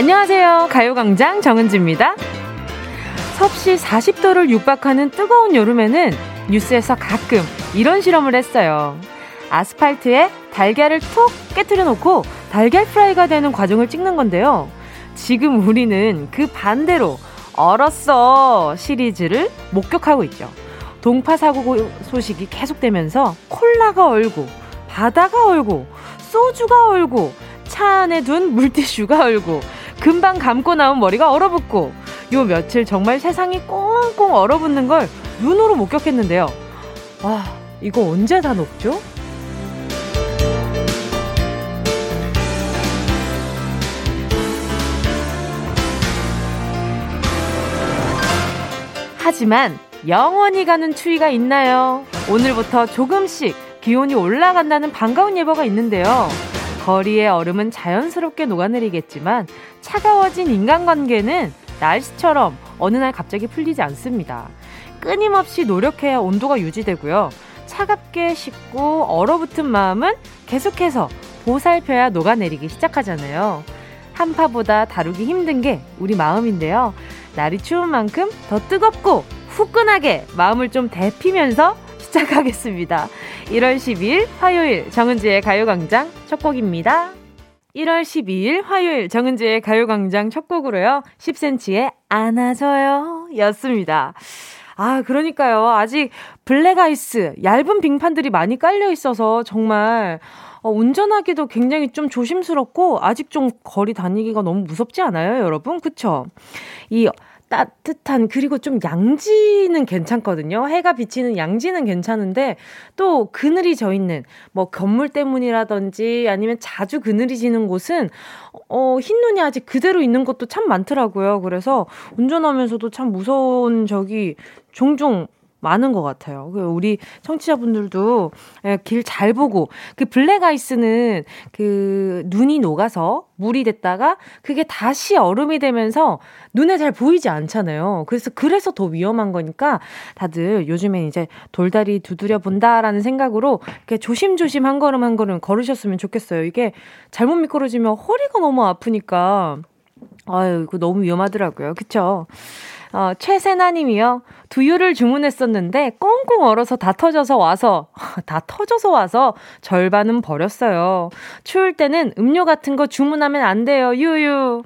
안녕하세요. 가요광장 정은지입니다. 섭씨 40도를 육박하는 뜨거운 여름에는 뉴스에서 가끔 이런 실험을 했어요. 아스팔트에 달걀을 톡 깨뜨려 놓고 달걀 프라이가 되는 과정을 찍는 건데요. 지금 우리는 그 반대로 얼었어 시리즈를 목격하고 있죠. 동파 사고 소식이 계속되면서 콜라가 얼고 바다가 얼고 소주가 얼고 차 안에 둔 물티슈가 얼고 금방 감고 나온 머리가 얼어붙고 요 며칠 정말 세상이 꽁꽁 얼어붙는 걸 눈으로 목격했는데요. 와, 이거 언제 다 녹죠? 하지만 영원히 가는 추위가 있나요? 오늘부터 조금씩 기온이 올라간다는 반가운 예보가 있는데요. 거리의 얼음은 자연스럽게 녹아내리겠지만 차가워진 인간관계는 날씨처럼 어느 날 갑자기 풀리지 않습니다. 끊임없이 노력해야 온도가 유지되고요. 차갑게 식고 얼어붙은 마음은 계속해서 보살펴야 녹아내리기 시작하잖아요. 한파보다 다루기 힘든 게 우리 마음인데요. 날이 추운 만큼 더 뜨겁고 후끈하게 마음을 좀 데피면서 시작하겠습니다. 1월 12일 화요일 정은지의 가요광장 첫 곡입니다. 1월 12일 화요일 정은지의 가요광장 첫 곡으로요. 10cm의 안아줘요 였습니다. 아, 그러니까요. 아직 블랙 아이스, 얇은 빙판들이 많이 깔려 있어서 정말 어, 운전하기도 굉장히 좀 조심스럽고 아직 좀 거리 다니기가 너무 무섭지 않아요, 여러분? 그쵸? 이 따뜻한 그리고 좀 양지는 괜찮거든요. 해가 비치는 양지는 괜찮은데 또 그늘이 져 있는 뭐 건물 때문이라든지 아니면 자주 그늘이 지는 곳은 어 흰 눈이 아직 그대로 있는 것도 참 많더라고요. 그래서 운전하면서도 참 무서운 적이 종종 많은 것 같아요. 그 우리 청취자분들도 예, 길잘 보고 그 블랙 아이스는 그 눈이 녹아서 물이 됐다가 그게 다시 얼음이 되면서 눈에 잘 보이지 않잖아요. 그래서 그래서 더 위험한 거니까 다들 요즘에 이제 돌다리 두드려 본다라는 생각으로 이렇게 조심조심 한 걸음 한 걸음 걸으셨으면 좋겠어요. 이게 잘못 미끄러지면 허리가 너무 아프니까 아유, 이거 너무 위험하더라고요. 그쵸? 어, 최세나 님이요. 두유를 주문했었는데 꽁꽁 얼어서 다 터져서 와서 다 터져서 와서 절반은 버렸어요. 추울 때는 음료 같은 거 주문하면 안 돼요. 유유.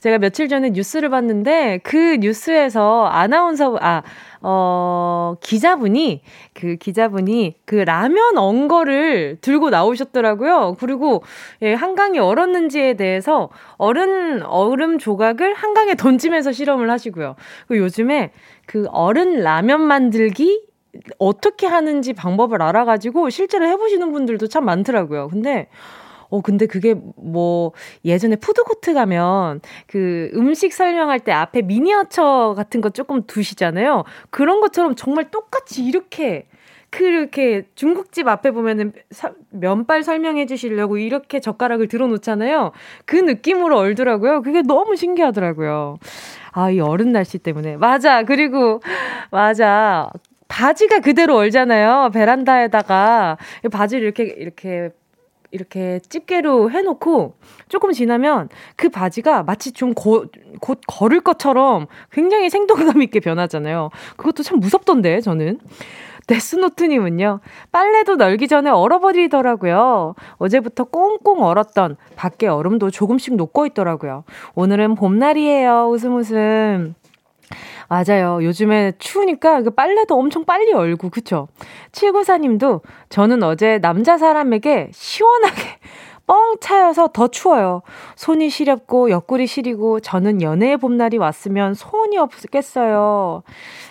제가 며칠 전에 뉴스를 봤는데 그 뉴스에서 아나운서 아 어, 기자분이, 그 기자분이 그 라면 언 거를 들고 나오셨더라고요. 그리고, 예, 한강이 얼었는지에 대해서 얼은, 얼음 조각을 한강에 던지면서 실험을 하시고요. 그 요즘에 그 얼은 라면 만들기 어떻게 하는지 방법을 알아가지고 실제로 해보시는 분들도 참 많더라고요. 근데, 어, 근데 그게 뭐 예전에 푸드코트 가면 그 음식 설명할 때 앞에 미니어처 같은 거 조금 두시잖아요. 그런 것처럼 정말 똑같이 이렇게 그렇게 중국집 앞에 보면은 사, 면발 설명해 주시려고 이렇게 젓가락을 들어 놓잖아요. 그 느낌으로 얼더라고요. 그게 너무 신기하더라고요. 아, 이 어른 날씨 때문에. 맞아. 그리고, 맞아. 바지가 그대로 얼잖아요. 베란다에다가. 바지를 이렇게, 이렇게 이렇게 집게로 해놓고 조금 지나면 그 바지가 마치 좀 고, 곧 걸을 것처럼 굉장히 생동감 있게 변하잖아요. 그것도 참 무섭던데, 저는. 데스노트님은요, 빨래도 널기 전에 얼어버리더라고요. 어제부터 꽁꽁 얼었던 밖에 얼음도 조금씩 녹고 있더라고요. 오늘은 봄날이에요. 웃음 웃음. 맞아요. 요즘에 추우니까 그 빨래도 엄청 빨리 얼고, 그쵸? 794님도 저는 어제 남자 사람에게 시원하게 뻥 차여서 더 추워요. 손이 시렵고 옆구리 시리고 저는 연애의 봄날이 왔으면 소원이 없겠어요.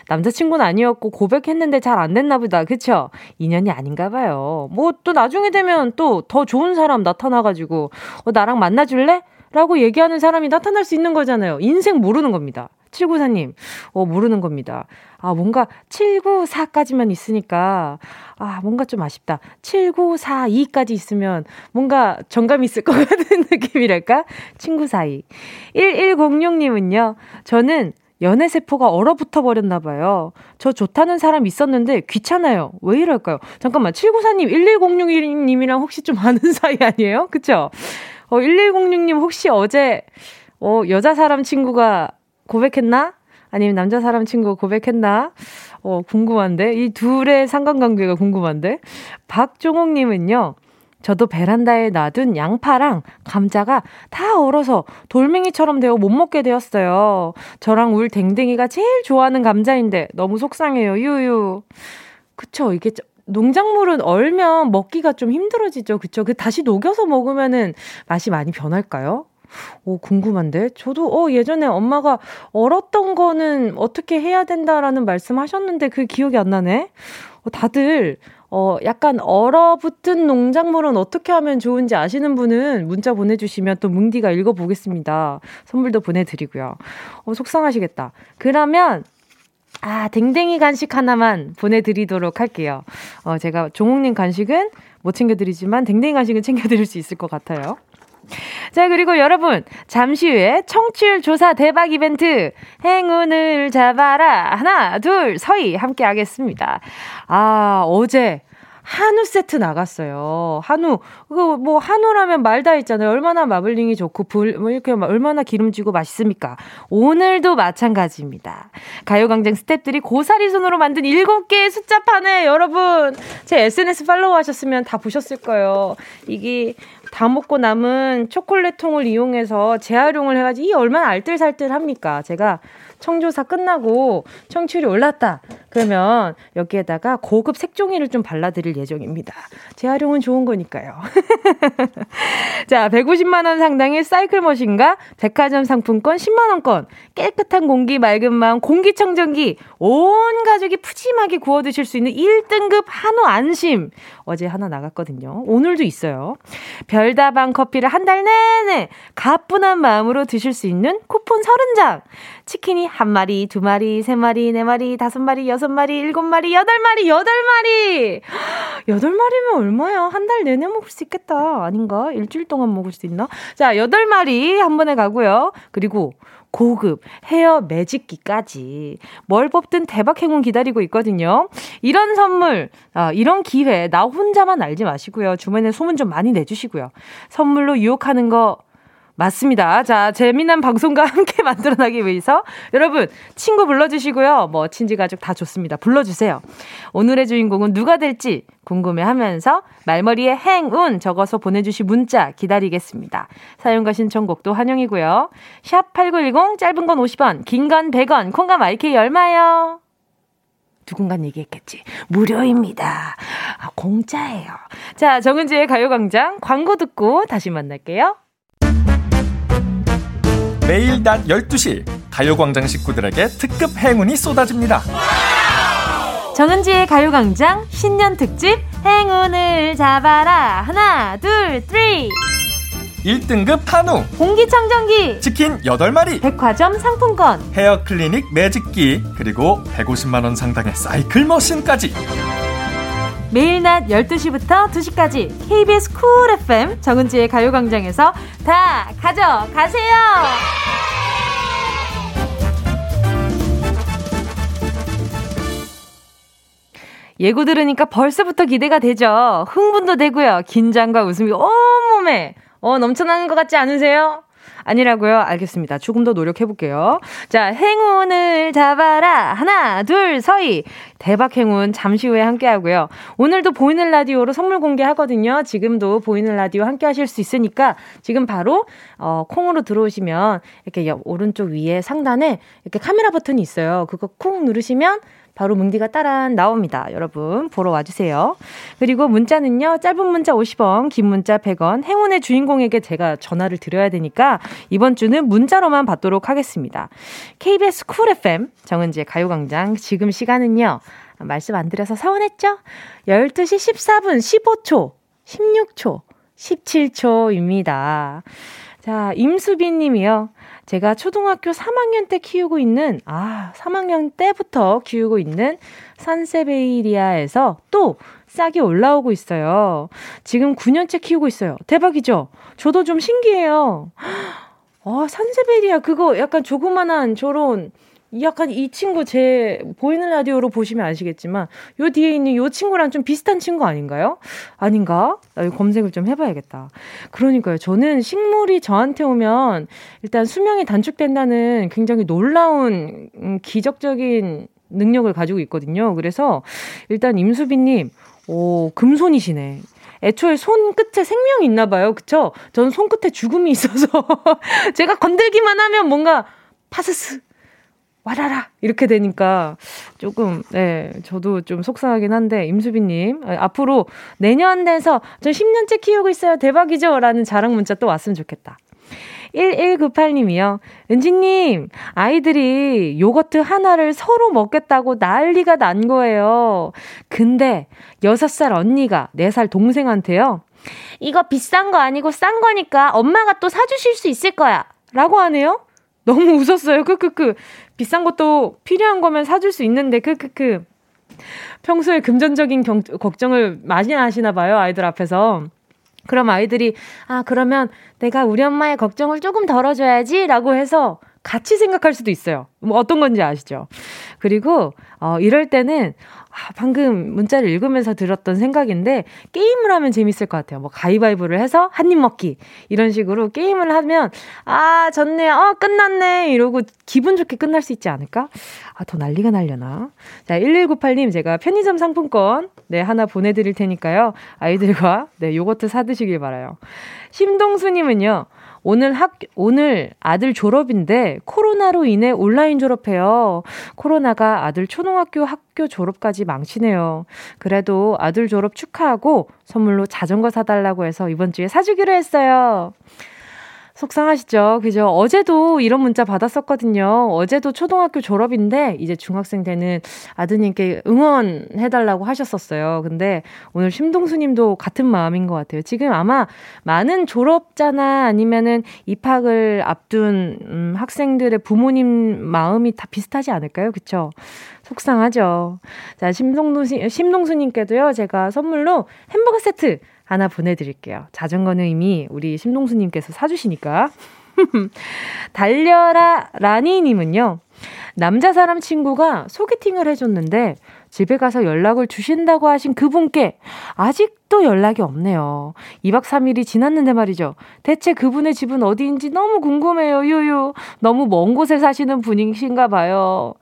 남자친구는 아니었고 고백했는데 잘 안 됐나 보다. 그쵸? 인연이 아닌가 봐요. 뭐 또 나중에 되면 또 더 좋은 사람 나타나가지고 어, 나랑 만나줄래? 라고 얘기하는 사람이 나타날 수 있는 거잖아요. 인생 모르는 겁니다. 794님, 어, 모르는 겁니다. 아, 뭔가 794까지만 있으니까, 아, 뭔가 좀 아쉽다. 7942까지 있으면 뭔가 정감 있을 것 같은 느낌이랄까? 친구 사이. 1106님은요, 저는 연애세포가 얼어붙어 버렸나 봐요. 저 좋다는 사람 있었는데 귀찮아요. 왜 이럴까요? 잠깐만, 794님, 1106님이랑 혹시 좀 아는 사이 아니에요? 그쵸? 어, 1106님 혹시 어제, 어, 여자 사람 친구가 고백했나? 아니면 남자 사람 친구가 고백했나? 어, 궁금한데? 이 둘의 상관관계가 궁금한데? 박종옥님은요, 저도 베란다에 놔둔 양파랑 감자가 다 얼어서 돌멩이처럼 되어 못 먹게 되었어요. 저랑 울 댕댕이가 제일 좋아하는 감자인데 너무 속상해요. 유유. 그쵸. 이게 농작물은 얼면 먹기가 좀 힘들어지죠. 그쵸? 그 다시 녹여서 먹으면은 맛이 많이 변할까요? 오, 궁금한데? 저도, 어, 예전에 엄마가 얼었던 거는 어떻게 해야 된다라는 말씀 하셨는데 그 기억이 안 나네? 어, 다들, 어, 약간 얼어붙은 농작물은 어떻게 하면 좋은지 아시는 분은 문자 보내주시면 또 뭉디가 읽어보겠습니다. 선물도 보내드리고요. 어, 속상하시겠다. 그러면, 아, 댕댕이 간식 하나만 보내드리도록 할게요. 어, 제가 종옥님 간식은 못 챙겨드리지만 댕댕이 간식은 챙겨드릴 수 있을 것 같아요. 자, 그리고 여러분, 잠시 후에 청취율 조사 대박 이벤트, 행운을 잡아라. 하나, 둘, 서희 함께 하겠습니다. 아, 어제 한우 세트 나갔어요. 한우. 그거 뭐 한우라면 말 다 있잖아요. 얼마나 마블링이 좋고 불, 뭐 이렇게 얼마나 기름지고 맛있습니까? 오늘도 마찬가지입니다. 가요광장 스탭들이 고사리 손으로 만든 7개의 숫자판에 여러분 제 SNS 팔로우 하셨으면 다 보셨을 거예요. 이게 다 먹고 남은 초콜릿 통을 이용해서 재활용을 해가지고 이 얼마나 알뜰살뜰합니까? 제가 청조사 끝나고 청취율이 올랐다. 그러면 여기에다가 고급 색종이를 좀 발라드릴 예정입니다. 재활용은 좋은 거니까요. 자, 150만원 상당의 사이클 머신과 백화점 상품권 10만원권, 깨끗한 공기, 맑은 마음, 공기청정기, 온 가족이 푸짐하게 구워 드실 수 있는 1등급 한우 안심. 어제 하나 나갔거든요. 오늘도 있어요. 별다방 커피를 한 달 내내 가뿐한 마음으로 드실 수 있는 쿠폰 30장. 치킨이 한 마리, 두 마리, 세 마리, 네 마리, 다섯 마리, 여섯 마리, 일곱 마리, 여덟 마리, 여덟 마리! 여덟 마리면 얼마야? 한 달 내내 먹을 수 있겠다. 아닌가? 일주일 동안 먹을 수 있나? 자, 여덟 마리 한 번에 가고요. 그리고 고급 헤어 매직기까지 뭘 뽑든 대박 행운 기다리고 있거든요. 이런 선물, 아, 이런 기회 나 혼자만 알지 마시고요. 주변에 소문 좀 많이 내주시고요. 선물로 유혹하는 거 맞습니다. 자, 재미난 방송과 함께 만들어나기 위해서 여러분 친구 불러주시고요. 뭐 친지 가족 다 좋습니다. 불러주세요. 오늘의 주인공은 누가 될지 궁금해하면서 말머리에 행운 적어서 보내주신 문자 기다리겠습니다. 사용과 신청곡도 환영이고요. 샵 #8910 짧은 건 50원, 긴 건 100원, 콩감 IK 얼마요? 누군가 얘기했겠지. 무료입니다. 아, 공짜예요. 자, 정은지의 가요광장 광고 듣고 다시 만날게요. 매일 낮 12시 가요광장 식구들에게 특급 행운이 쏟아집니다. 정은지의 가요광장 신년 특집 행운을 잡아라. 하나, 둘, three. 1등급 한우 공기청정기 치킨 8마리 백화점 상품권 헤어 클리닉 매직기 그리고 150만원 상당의 사이클 머신까지 매일 낮 12시부터 2시까지 KBS 쿨 FM 정은지의 가요광장에서 다 가져가세요. 예고 들으니까 벌써부터 기대가 되죠. 흥분도 되고요. 긴장과 웃음이 온몸에 어, 넘쳐나는 것 같지 않으세요? 아니라고요? 알겠습니다. 조금 더 노력해볼게요. 자, 행운을 잡아라. 하나, 둘, 서희. 대박 행운 잠시 후에 함께 하고요. 오늘도 보이는 라디오로 선물 공개하거든요. 지금도 보이는 라디오 함께 하실 수 있으니까 지금 바로, 어, 콩으로 들어오시면 이렇게 오른쪽 위에 상단에 이렇게 카메라 버튼이 있어요. 그거 쿵 누르시면 바로 뭉디가 따라 나옵니다. 여러분 보러 와주세요. 그리고 문자는요. 짧은 문자 50원, 긴 문자 100원. 행운의 주인공에게 제가 전화를 드려야 되니까 이번 주는 문자로만 받도록 하겠습니다. KBS 쿨 FM 정은지의 가요광장 지금 시간은요. 말씀 안 드려서 서운했죠? 12시 14분 15초, 16초, 17초입니다. 자, 임수빈 님이요. 제가 초등학교 3학년 때 키우고 있는, 아, 3학년 때부터 키우고 있는 산세베이리아에서 또 싹이 올라오고 있어요. 지금 9년째 키우고 있어요. 대박이죠? 저도 좀 신기해요. 어, 산세베리아, 그거 약간 조그만한 저런 약간 이 친구 제 보이는 라디오로 보시면 아시겠지만 요 뒤에 있는 요 친구랑 좀 비슷한 친구 아닌가요? 아닌가? 검색을 좀 해봐야겠다. 그러니까요. 저는 식물이 저한테 오면 일단 수명이 단축된다는 굉장히 놀라운 음, 기적적인 능력을 가지고 있거든요. 그래서 일단 임수빈님, 오 금손이시네. 애초에 손 끝에 생명이 있나 봐요. 그쵸? 저는 손 끝에 죽음이 있어서 제가 건들기만 하면 뭔가 파스스 와라라 이렇게 되니까 조금 네 저도 좀 속상하긴 한데 임수빈님 아, 앞으로 내년 돼서 저 10년째 키우고 있어요 대박이죠라는 자랑 문자 또 왔으면 좋겠다. 1198님이요. 은지님, 아이들이 요거트 하나를 서로 먹겠다고 난리가 난 거예요. 근데 6살 언니가 4살 동생한테요. 이거 비싼 거 아니고 싼 거니까 엄마가 또 사주실 수 있을 거야. 라고 하네요? 너무 웃었어요. 크크크. 비싼 것도 필요한 거면 사줄 수 있는데, 크크크. 평소에 금전적인 경, 걱정을 많이 하시나 봐요, 아이들 앞에서. 그럼 아이들이, 아, 그러면 내가 우리 엄마의 걱정을 조금 덜어줘야지 라고 해서 같이 생각할 수도 있어요. 뭐 어떤 건지 아시죠? 그리고, 어, 이럴 때는, 아, 방금 문자를 읽으면서 들었던 생각인데 게임을 하면 재밌을 것 같아요. 뭐 가위바위보를 해서 한 입 먹기 이런 식으로 게임을 하면 아 졌네, 어 끝났네 이러고 기분 좋게 끝날 수 있지 않을까? 아 더 난리가 날려나? 자 1198님 제가 편의점 상품권 네 하나 보내드릴 테니까요 아이들과 네 요거트 사 드시길 바라요. 심동수님은요. 오늘 학, 오늘 아들 졸업인데 코로나로 인해 온라인 졸업해요. 코로나가 아들 초등학교 학교 졸업까지 망치네요. 그래도 아들 졸업 축하하고 선물로 자전거 사달라고 해서 이번 주에 사주기로 했어요. 속상하시죠? 그죠? 어제도 이런 문자 받았었거든요. 어제도 초등학교 졸업인데 이제 중학생 되는 아드님께 응원해달라고 하셨었어요. 근데 오늘 심동수님도 같은 마음인 것 같아요. 지금 아마 많은 졸업자나 아니면은 입학을 앞둔 음, 학생들의 부모님 마음이 다 비슷하지 않을까요? 그쵸? 속상하죠. 자, 심동수, 심동수님께도요, 제가 선물로 햄버거 세트 하나 보내드릴게요. 자전거는 이미 우리 심동수님께서 사주시니까. 달려라 라니님은요. 남자 사람 친구가 소개팅을 해줬는데 집에 가서 연락을 주신다고 하신 그분께 아직도 연락이 없네요. 2박 3일이 지났는데 말이죠. 대체 그분의 집은 어디인지 너무 궁금해요. 유유. 너무 먼 곳에 사시는 분이신가 봐요.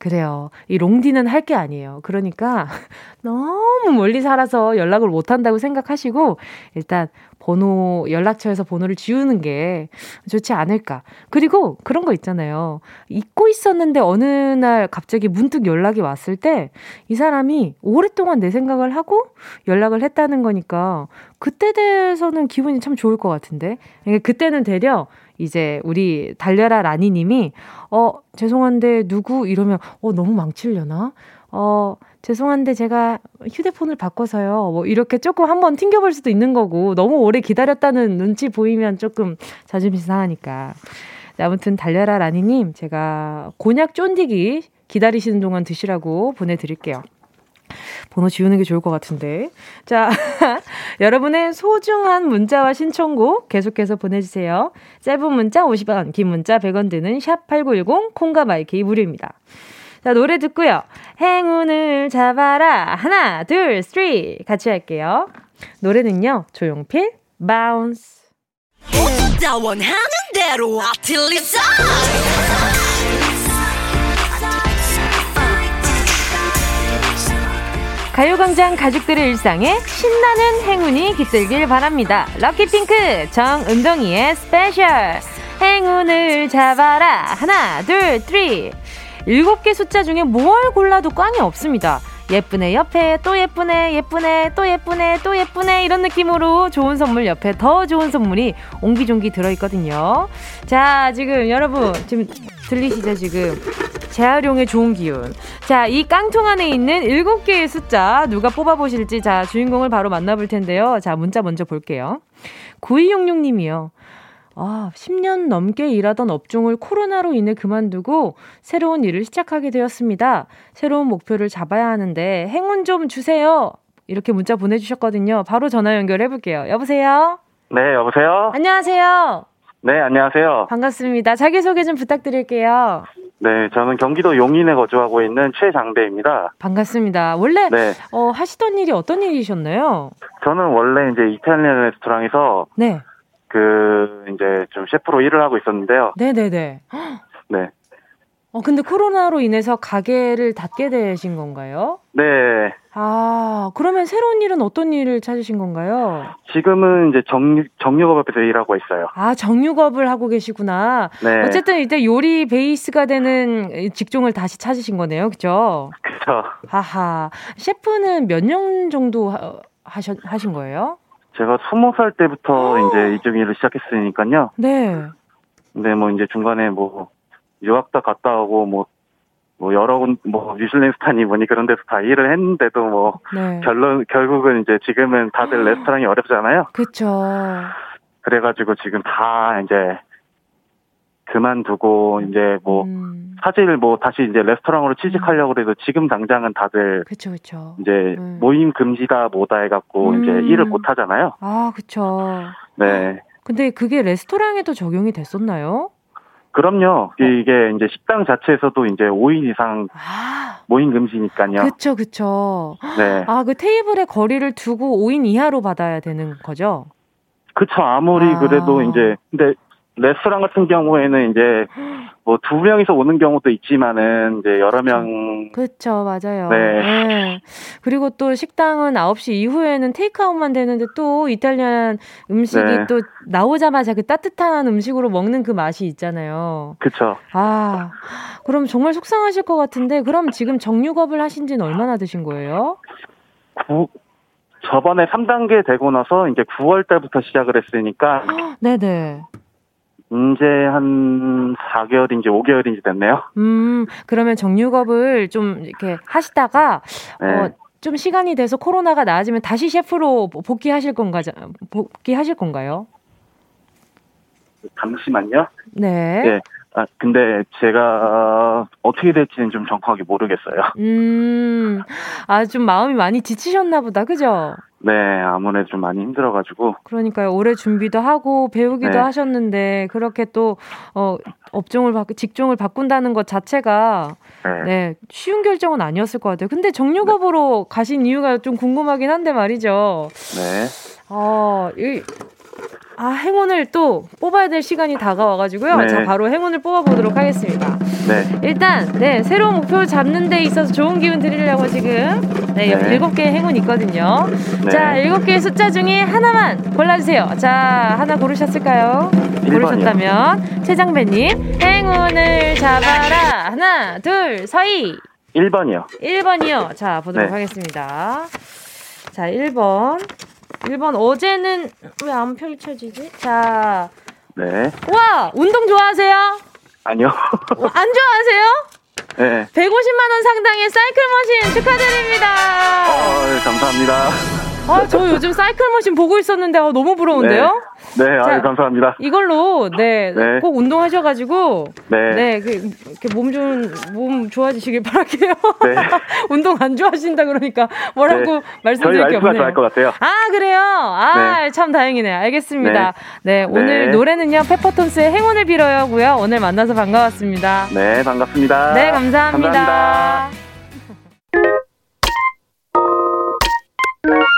그래요. 이 롱디는 할 게 아니에요. 그러니까 너무 멀리 살아서 연락을 못 한다고 생각하시고 일단 번호 연락처에서 번호를 지우는 게 좋지 않을까. 그리고 그런 거 있잖아요. 잊고 있었는데 어느 날 갑자기 문득 연락이 왔을 때 이 사람이 오랫동안 내 생각을 하고 연락을 했다는 거니까 그때 대해서는 기분이 참 좋을 것 같은데. 그러니까 그때는 되려 이제 우리 달려라 라니님이 어 죄송한데 누구? 이러면 어 너무 망치려나? 어 죄송한데 제가 휴대폰을 바꿔서요. 뭐 이렇게 조금 한번 튕겨볼 수도 있는 거고 너무 오래 기다렸다는 눈치 보이면 조금 자존심 상하니까. 네, 아무튼 달려라 라니님 제가 곤약 쫀디기 기다리시는 동안 드시라고 보내드릴게요. 번호 지우는 게 좋을 것 같은데. 자, 여러분의 소중한 문자와 신청곡 계속해서 보내주세요. 짧은 문자 50원, 긴 문자 100원 드는 샵8910, 콩과 마이케이 무료입니다. 자, 노래 듣고요. 행운을 잡아라. 하나, 둘, three. 같이 할게요. 노래는요, 조용필, 바운스. 원하는 대로 아틀리사 가요광장 가족들의 일상에 신나는 행운이 깃들길 바랍니다. 럭키핑크 정은동이의 special 행운을 잡아라 하나 둘 three 일곱 개 숫자 중에 뭘 골라도 꽝이 없습니다. 예쁘네 옆에 또 예쁘네 예쁘네 또 예쁘네 또 예쁘네 이런 느낌으로 좋은 선물 옆에 더 좋은 선물이 옹기종기 들어있거든요. 자 지금 여러분 지금 들리시죠 지금 재활용의 좋은 기운. 자, 이 깡통 안에 있는 7개의 숫자 누가 뽑아보실지 자, 주인공을 바로 만나볼 텐데요. 자, 문자 먼저 볼게요. 9266님이요. 아, 10년 넘게 일하던 업종을 코로나로 인해 그만두고 새로운 일을 시작하게 되었습니다. 새로운 목표를 잡아야 하는데 행운 좀 주세요. 이렇게 문자 보내주셨거든요. 바로 전화 연결해 볼게요. 여보세요? 네, 여보세요? 안녕하세요? 네, 안녕하세요. 반갑습니다. 자기소개 좀 부탁드릴게요. 네, 저는 경기도 용인에 거주하고 있는 최장대입니다. 반갑습니다. 원래 네. 어, 하시던 일이 어떤 일이셨나요? 저는 원래 이제 이탈리안 레스토랑에서 네. 그 이제 좀 셰프로 일을 하고 있었는데요. 네네네. 네. 어, 근데 코로나로 인해서 가게를 닫게 되신 건가요? 네. 아, 그러면 새로운 일은 어떤 일을 찾으신 건가요? 지금은 이제 정, 정육업에서 일하고 있어요. 아, 정육업을 하고 계시구나. 네. 어쨌든 이제 요리 베이스가 되는 직종을 다시 찾으신 거네요. 그죠? 그죠. 하하. 셰프는 몇 년 정도 하셨, 하신 거예요? 제가 스무 살 때부터 이제 이쪽 일을 시작했으니까요. 네. 근데 뭐 이제 중간에 뭐 유학도 갔다 오고 뭐, 뭐 여러 군, 뭐 뉴질랜드 스타니 뭐니 그런 데서 다 일을 했는데도 뭐 네. 결론 결국은 이제 지금은 다들 레스토랑이 어렵잖아요. 그렇죠. 그래가지고 지금 다 이제 그만두고 이제 뭐 음. 사실 뭐 다시 이제 레스토랑으로 취직하려고 그래도 지금 당장은 다들 그쵸 그쵸 이제 음. 모임 금지다 뭐다 해갖고 음. 이제 일을 못 하잖아요. 아 그쵸. 네. 근데 그게 레스토랑에도 적용이 됐었나요? 그럼요. 어. 이게 이제 식당 자체에서도 이제 5인 이상 아. 모임 금지니까요. 그쵸, 그쵸. 네. 아, 그 테이블에 거리를 두고 5인 이하로 받아야 되는 거죠? 그쵸. 아무리 아. 그래도 이제, 근데 레스토랑 같은 경우에는 이제 뭐 두 명이서 오는 경우도 있지만은 이제 여러 명. 그렇죠, 맞아요. 네. 네. 그리고 또 식당은 9시 이후에는 테이크아웃만 되는데 또 이탈리안 음식이 네. 또 나오자마자 그 따뜻한 음식으로 먹는 그 맛이 있잖아요. 그렇죠. 아, 그럼 정말 속상하실 것 같은데 그럼 지금 정육업을 하신 지는 얼마나 되신 거예요? 구, 저번에 3단계 되고 나서 이제 9월 달부터 시작을 했으니까. 네네. 이제 한 4개월인지 5개월인지 됐네요. 음, 그러면 정육업을 좀 이렇게 하시다가, 네. 어, 좀 시간이 돼서 코로나가 나아지면 다시 셰프로 복귀하실 건가, 복귀하실 건가요? 잠시만요. 네. 네. 아, 근데 제가 어떻게 될지는 좀 정확하게 모르겠어요. 음, 아, 좀 마음이 많이 지치셨나 보다, 그죠? 네, 아무래도 좀 많이 힘들어가지고. 그러니까요. 올해 준비도 하고 배우기도 네. 하셨는데 그렇게 또 어, 업종을 바 직종을 바꾼다는 것 자체가 네. 네. 쉬운 결정은 아니었을 것 같아요. 근데 정육업으로 네. 가신 이유가 좀 궁금하긴 한데 말이죠. 네. 어, 이, 아, 행운을 또 뽑아야 될 시간이 다가와가지고요. 네. 자, 바로 행운을 뽑아보도록 하겠습니다. 네. 일단, 네, 새로운 목표를 잡는 데 있어서 좋은 기운 드리려고 지금, 네, 네. 7개의 행운 있거든요. 네. 자, 7개의 숫자 중에 하나만 골라주세요. 자, 하나 고르셨을까요? 1번이요. 고르셨다면, 최장배님, 행운을 잡아라. 하나, 둘, 서희. 1번이요. 1번이요. 자, 보도록 네. 하겠습니다. 자, 1번. 1번 어제는 왜 안 펼쳐지지? 자. 네. 와, 운동 좋아하세요? 아니요. 어, 안 좋아하세요? 네. 150만 원 상당의 사이클 머신 축하드립니다. 어, 감사합니다. 아, 저 요즘 사이클 머신 보고 있었는데 아, 너무 부러운데요? 네. 네, 자, 아유, 감사합니다. 이걸로 네, 네. 꼭 운동하셔가지고 네, 네, 그, 몸좀 몸 좋아지시길 바랄게요. 네. 운동 안 좋아하신다 그러니까 뭐라고 네. 말씀드릴 게 없네요. 좋아할 것 같아요. 아 그래요? 아참 네. 다행이네요. 알겠습니다. 네, 네 오늘 네. 노래는요 페퍼톤스의 행운을 빌어요고요. 오늘 만나서 반가웠습니다. 네, 반갑습니다. 네, 감사합니다. 감사합니다.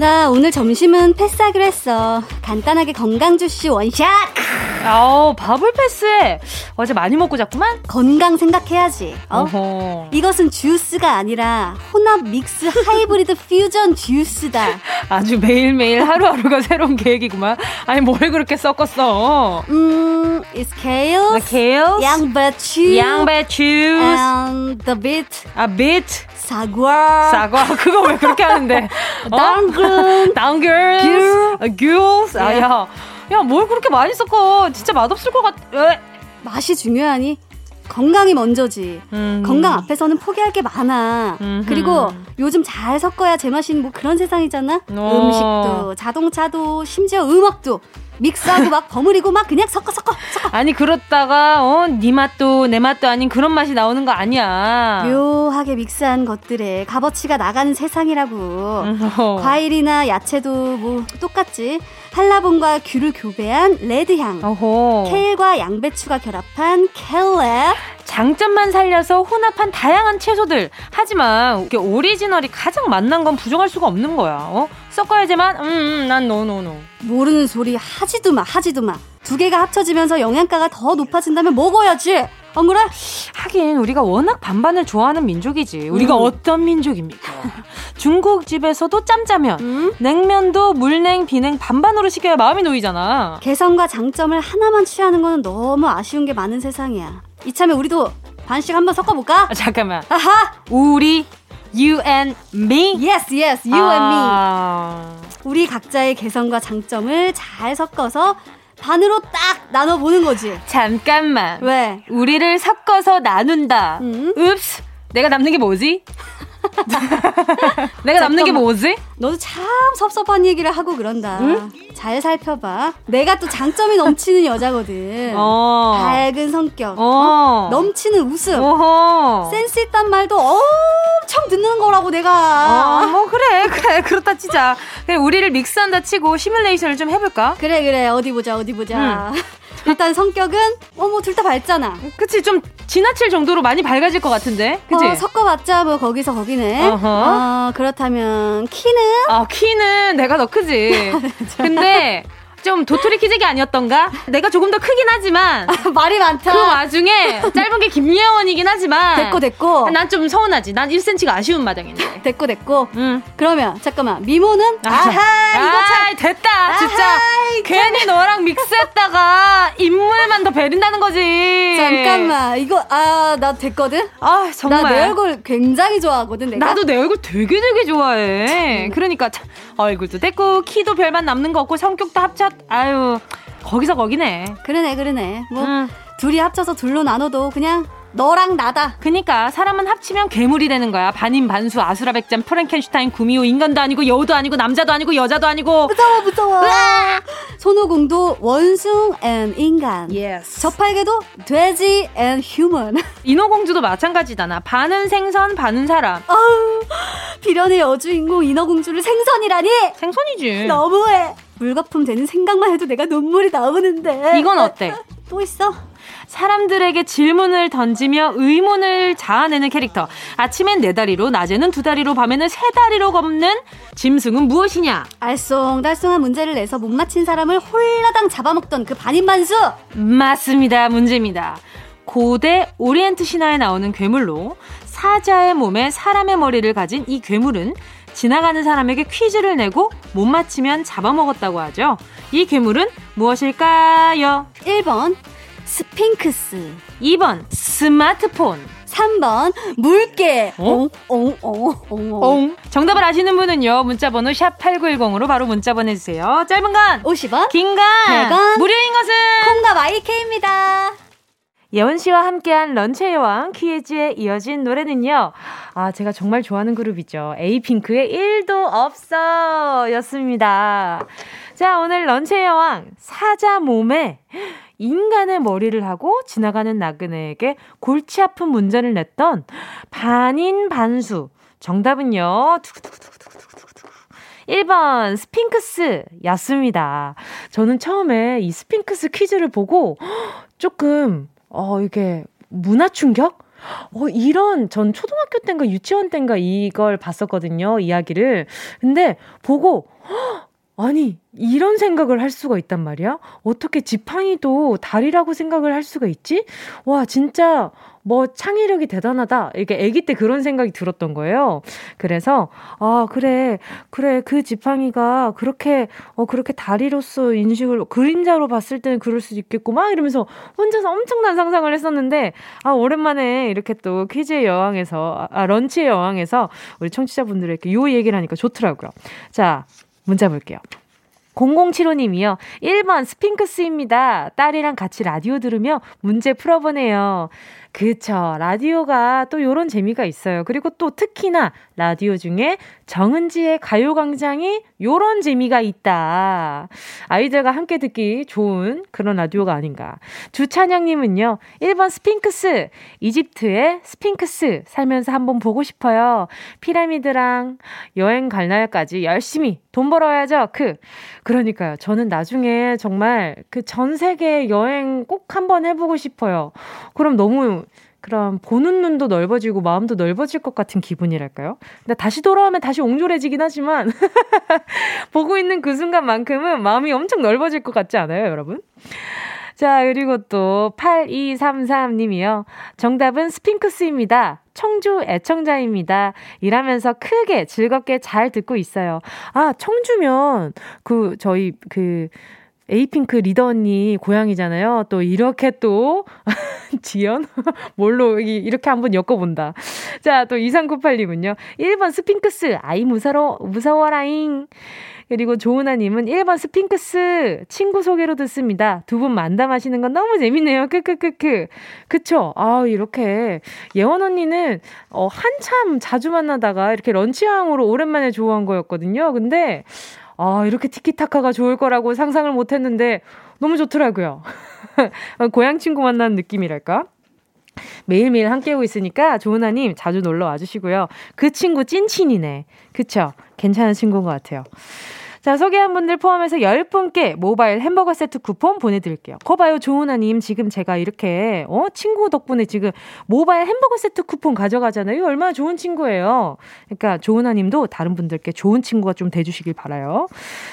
나 오늘 점심은 패스하기로 했어. 간단하게 건강 주시 원샷. 아우 밥을 패스해. 어제 많이 먹고 잤구만. 건강 생각해야지. 어? 어허. 이것은 주스가 아니라 혼합 믹스 하이브리드 퓨전 주스다. 아주 매일매일 하루하루가 새로운 계획이구만. 아니 뭘 그렇게 섞었어? 음, it's kale, the kale, 양배추, 양배추, and the beet. 아, beet. 사과. 사과. 그거 왜 그렇게 하는데? 당근. 당근. 귤. 귤. 아, 야. 야, 뭘 그렇게 많이 섞어. 진짜 맛없을 것 같, 에? 맛이 중요하니? 건강이 먼저지. 음. 건강 앞에서는 포기할 게 많아. 음흠. 그리고 요즘 잘 섞어야 제맛인 뭐 그런 세상이잖아. 오. 어. 음식도, 자동차도, 심지어 음악도 믹스하고 막 버무리고 막 그냥 섞어 섞어 섞어. 아니 그렇다가 어네 맛도 내 맛도 아닌 그런 맛이 나오는 거 아니야. 묘하게 믹스한 것들에 값어치가 나가는 세상이라고. 어. 과일이나 야채도 뭐 똑같지. 한라봉과 귤을 교배한 레드향. 어허. 케일과 양배추가 결합한 켈랩. 장점만 살려서 혼합한 다양한 채소들. 하지만 오리지널이 가장 맛난 건 부정할 수가 없는 거야. 어? 섞어야지만 음, 음난 no no no. 모르는 소리 하지도 마, 하지도 마. 두 개가 합쳐지면서 영양가가 더 높아진다면 먹어야지. 안 그래? 하긴 우리가 워낙 반반을 좋아하는 민족이지. 우리가 음. 어떤 민족입니까? 중국 집에서도 짬짜면, 음? 냉면도 물냉, 비냉 반반으로 시켜야 마음이 놓이잖아. 개성과 장점을 하나만 취하는 건 너무 아쉬운 게 많은 세상이야. 이참에 우리도 반씩 한번 섞어볼까? 아, 잠깐만. 아하! 우리, you and me? Yes, yes, you 아... and me. 아. 우리 각자의 개성과 장점을 잘 섞어서 반으로 딱 나눠 보는 거지. 잠깐만. 왜? 우리를 섞어서 나눈다. 음? 읍스. 내가 남는 게 뭐지? 내가 남는 게 뭐지? 너도 참 섭섭한 얘기를 하고 그런다. 응? 잘 살펴봐. 내가 또 장점이 넘치는 여자거든. 어. 밝은 성격, 어. 어? 넘치는 웃음, 어허. 센스 있단 말도 엄청 듣는 거라고 내가. 어, 뭐 그래, 그래, 그렇다 치자. 그래, 우리를 믹스한다 치고 시뮬레이션을 좀 해볼까? 그래, 그래, 어디 보자, 어디 보자. 응. 일단 성격은 어머 둘 다 밝잖아. 그치 좀 지나칠 정도로 많이 밝아질 것 같은데. 그치? 어, 섞어봤자 뭐 거기서 거기네. 어허. 어, 그렇다면 키는? 아 키는 내가 더 크지. 근데 좀 도토리 키재기 아니었던가? 내가 조금 더 크긴 하지만 말이 많다. 그 와중에 짧은 게 김예원이긴 하지만 됐고 됐고. 난 좀 서운하지. 난 1cm가 아쉬운 마당인데. 됐고 됐고. 응. 그러면 잠깐만 미모는 아하 이거 참 됐다 아하, 진짜 괜히 너랑 믹스했다가 인물만 더 베린다는 거지. 잠깐만 이거 아 나 됐거든. 아 정말 나 내 얼굴 굉장히 좋아하거든. 내가. 나도 내 얼굴 되게 되게 좋아해. 그러니까 참, 얼굴도 됐고 키도 별만 남는 거 없고 성격도 합쳐 아유 거기서 거기네. 그러네 그러네. 뭐 응. 둘이 합쳐서 둘로 나눠도 그냥 너랑 나다. 그니까 사람은 합치면 괴물이 되는 거야. 반인 반수 아수라백잠 프랭켄슈타인 구미호 인간도 아니고 여우도 아니고 남자도 아니고 여자도 아니고. 무서워 무서워. 손오공도 원숭 and 인간. Yes. 저팔계도 돼지 and human. 인어공주도 마찬가지잖아. 반은 생선 반은 사람. 아우 비련의 여주인공 인어공주를 생선이라니. 생선이지. 너무해. 물거품 되는 생각만 해도 내가 눈물이 나오는데. 이건 어때? 또 있어? 사람들에게 질문을 던지며 의문을 자아내는 캐릭터. 아침엔 네 다리로, 낮에는 두 다리로, 밤에는 세 다리로 걷는 짐승은 무엇이냐? 알쏭달쏭한 문제를 내서 못 맞힌 사람을 홀라당 잡아먹던 그 반인반수! 맞습니다. 문제입니다. 고대 오리엔트 신화에 나오는 괴물로 사자의 몸에 사람의 머리를 가진 이 괴물은 지나가는 사람에게 퀴즈를 내고 못 맞히면 잡아먹었다고 하죠. 이 괴물은 무엇일까요? 1번 스핑크스 2번 스마트폰 3번 물개 어? 엉, 엉, 엉, 엉. 정답을 아시는 분은요 문자 번호 샵 8910으로 바로 문자 보내 주세요 짧은 건 50원 긴 건 100원 무료인 것은 콩과 마이케입니다 예원 씨와 함께한 런치의 여왕 퀴즈에 이어진 노래는요. 아, 제가 정말 좋아하는 그룹이죠. 에이핑크의 1도 없어 였습니다. 자, 오늘 런치의 여왕 사자 몸에 인간의 머리를 하고 지나가는 나그네에게 골치 아픈 문제를 냈던 반인 반수. 정답은요. 두구두구두구두구. 1번 스핑크스 였습니다. 저는 처음에 이 스핑크스 퀴즈를 보고 조금 어, 이게 문화 충격? 어, 이런, 전 초등학교 때인가 유치원 때인가 이걸 봤었거든요, 이야기를. 근데 보고, 아니, 이런 생각을 할 수가 있단 말이야? 어떻게 지팡이도 다리라고 생각을 할 수가 있지? 와, 진짜, 뭐, 창의력이 대단하다. 이게 아기 때 그런 생각이 들었던 거예요. 그래서, 아, 그래, 그래, 그 지팡이가 그렇게, 어, 그렇게 다리로서 인식을, 그림자로 봤을 때는 그럴 수도 있겠고, 막 이러면서 혼자서 엄청난 상상을 했었는데, 아, 오랜만에 이렇게 또 퀴즈의 여왕에서, 아, 런치의 여왕에서 우리 청취자분들에게 요 얘기를 하니까 좋더라고요. 자, 문자 볼게요. 0075님이요. 1번 스핑크스입니다. 딸이랑 같이 라디오 들으며 문제 풀어보네요. 그쵸. 라디오가 또 요런 재미가 있어요. 그리고 또 특히나 라디오 중에 정은지의 가요광장이 요런 재미가 있다. 아이들과 함께 듣기 좋은 그런 라디오가 아닌가. 주찬영님은요, 1번 스핑크스. 이집트의 스핑크스. 살면서 한번 보고 싶어요. 피라미드랑 여행 갈 날까지 열심히 돈 벌어야죠. 그. 그러니까요. 저는 나중에 정말 그 전 세계 여행 꼭 한번 해보고 싶어요. 그럼 너무 그럼 보는 눈도 넓어지고 마음도 넓어질 것 같은 기분이랄까요? 근데 다시 돌아오면 다시 옹졸해지긴 하지만 보고 있는 그 순간만큼은 마음이 엄청 넓어질 것 같지 않아요, 여러분? 자, 그리고 또 8233님이요. 정답은 스핑크스입니다. 청주 애청자입니다. 일하면서 크게 즐겁게 잘 듣고 있어요. 아, 청주면 그 저희 그 에이핑크 리더 언니 고향이잖아요. 또 이렇게 또 지연 뭘로 이렇게 한번 엮어본다. 자, 또 2398님은요. 1번 스핑크스 아이 무서워 무서워라잉. 그리고 조은아님은 1번 스핑크스 친구 소개로 듣습니다. 두 분 만담하시는 건 너무 재밌네요. 크크크크. 그쵸? 아, 이렇게. 예원 언니는 어, 한참 자주 만나다가 이렇게 런치왕으로 오랜만에 좋아한 거였거든요. 근데 아, 이렇게 티키타카가 좋을 거라고 상상을 못 했는데 너무 좋더라고요. 고향 친구 만나는 느낌이랄까? 매일매일 함께 하고 있으니까 조은아님 자주 놀러 와주시고요. 그 친구 찐친이네. 그쵸? 괜찮은 친구인 것 같아요. 자, 소개한 분들 포함해서 10분께 모바일 햄버거 세트 쿠폰 보내드릴게요. 거봐요, 조은아님. 지금 제가 이렇게, 어, 친구 덕분에 지금 모바일 햄버거 세트 쿠폰 가져가잖아요. 얼마나 좋은 친구예요. 그러니까 조은아님도 다른 분들께 좋은 친구가 좀 돼주시길 바라요.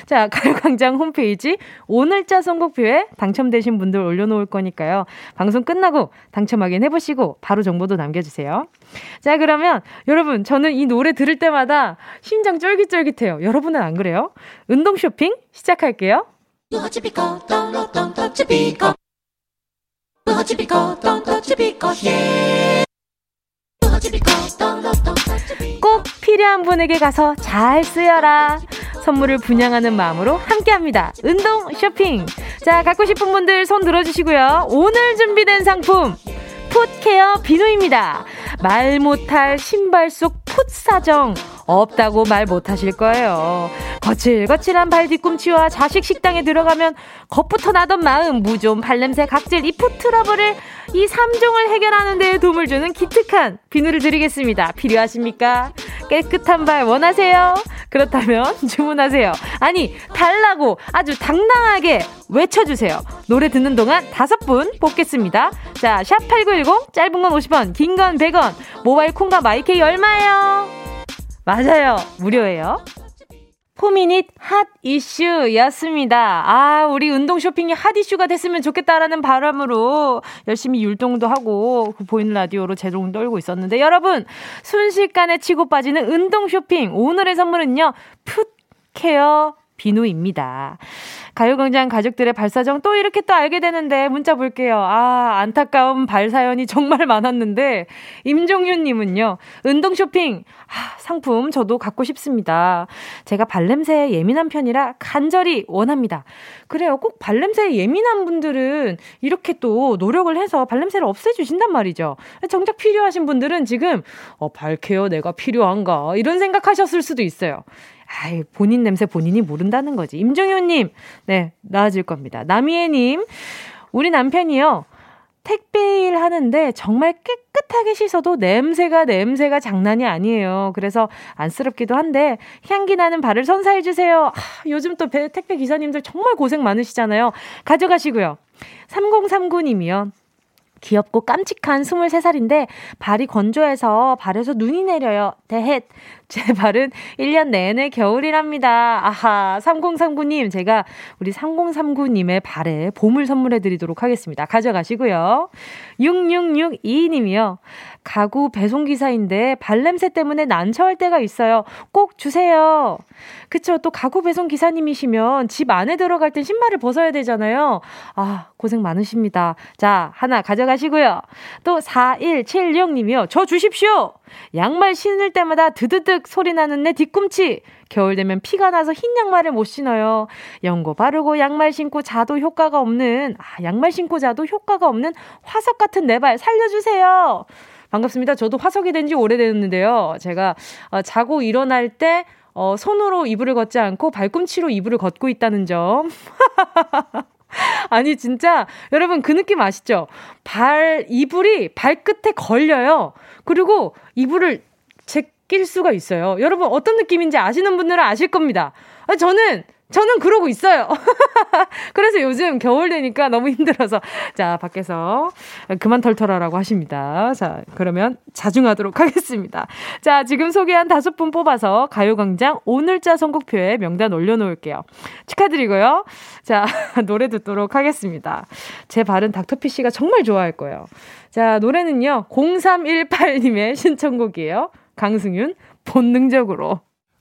자, 가요광장 홈페이지 오늘자 선곡표에 당첨되신 분들 올려놓을 거니까요. 방송 끝나고 당첨 확인해보시고 바로 정보도 남겨주세요. 자, 그러면 여러분, 저는 이 노래 들을 때마다 심장 쫄깃쫄깃해요. 여러분은 안 그래요? 운동 쇼핑 시작할게요. 꼭 필요한 분에게 가서 잘 쓰여라. 선물을 분양하는 마음으로 함께 합니다. 운동 쇼핑. 자, 갖고 싶은 분들 손 들어주시고요. 오늘 준비된 상품. 풋케어 비누입니다. 말 못할 신발 속 풋 사정. 없다고 말 못하실 거예요. 거칠거칠한 발 뒤꿈치와 자식 식당에 들어가면 겁부터 나던 마음, 무좀, 발냄새, 각질, 이풋 트러블을 이 3종을 해결하는 데 도움을 주는 기특한 비누를 드리겠습니다. 필요하십니까? 깨끗한 발 원하세요? 그렇다면 주문하세요. 아니, 달라고 아주 당당하게 외쳐주세요. 노래 듣는 동안 다섯 분 뽑겠습니다. 자, 샵8910, 짧은 건 50원, 긴 건 100원, 모바일 콩과 마이케이 얼마예요? 맞아요. 무료예요. 포미닛 Hot Issue였습니다. 아, 우리 운동 쇼핑이 hot issue가 됐으면 좋겠다라는 바람으로 열심히 율동도 하고 그 보이는 라디오로 재롱 떨고 있었는데 여러분 순식간에 치고 빠지는 운동 쇼핑 오늘의 선물은요 풋 케어 비누입니다. 가요광장 가족들의 발사정 또 이렇게 또 알게 되는데 문자 볼게요. 아, 안타까운 발사연이 정말 많았는데, 임종윤님은요, 운동 쇼핑, 아, 상품 저도 갖고 싶습니다. 제가 발냄새에 예민한 편이라 간절히 원합니다. 그래요. 꼭 발냄새에 예민한 분들은 이렇게 또 노력을 해서 발냄새를 없애주신단 말이죠. 정작 필요하신 분들은 지금, 어, 발케어 내가 필요한가? 이런 생각하셨을 수도 있어요. 아이, 본인 냄새 본인이 모른다는 거지. 임정효님, 네, 나아질 겁니다. 남희애님, 우리 남편이요. 택배 일 하는데 정말 깨끗하게 씻어도 냄새가 냄새가 장난이 아니에요. 그래서 안쓰럽기도 한데 향기 나는 발을 선사해 주세요. 아, 요즘 또 배, 택배 기사님들 정말 고생 많으시잖아요. 가져가시고요. 3039님이요. 귀엽고 깜찍한 23살인데 발이 건조해서 발에서 눈이 내려요. 대헷. 제 발은 1년 내내 겨울이랍니다. 아하, 3039님, 제가 우리 3039님의 발에 봄을 선물해 드리도록 하겠습니다. 가져가시고요. 6662님이요. 가구 배송기사인데 발냄새 때문에 난처할 때가 있어요. 꼭 주세요. 그쵸. 또 가구 배송기사님이시면 집 안에 들어갈 땐 신발을 벗어야 되잖아요. 아, 고생 많으십니다. 자, 하나 가져가 가져가시고요. 또 4176님이요. 저 주십시오. 양말 신을 때마다 드드득 소리 나는 내 뒤꿈치. 겨울 되면 피가 나서 흰 양말을 못 신어요. 연고 바르고 양말 신고 자도 효과가 없는, 아, 양말 신고 자도 효과가 없는 화석 같은 내 발 살려주세요. 반갑습니다. 저도 화석이 된 지 오래됐는데요. 제가 어, 자고 일어날 때 어, 손으로 이불을 걷지 않고 발꿈치로 이불을 걷고 있다는 점. 아니, 진짜, 여러분, 그 느낌 아시죠? 발, 이불이 발끝에 걸려요. 그리고 이불을 제낄 수가 있어요. 여러분, 어떤 느낌인지 아시는 분들은 아실 겁니다. 아, 저는 저는 그러고 있어요. 그래서 요즘 겨울 되니까 너무 힘들어서. 자, 밖에서 그만 털털하라고 하십니다. 자, 그러면 자중하도록 하겠습니다. 자, 지금 소개한 다섯 분 뽑아서 가요광장 오늘자 선곡표에 명단 올려놓을게요. 축하드리고요. 자, 노래 듣도록 하겠습니다. 제 발은 닥터피 씨가 정말 좋아할 거예요. 자, 노래는요, 0318님의 신청곡이에요. 강승윤, 본능적으로.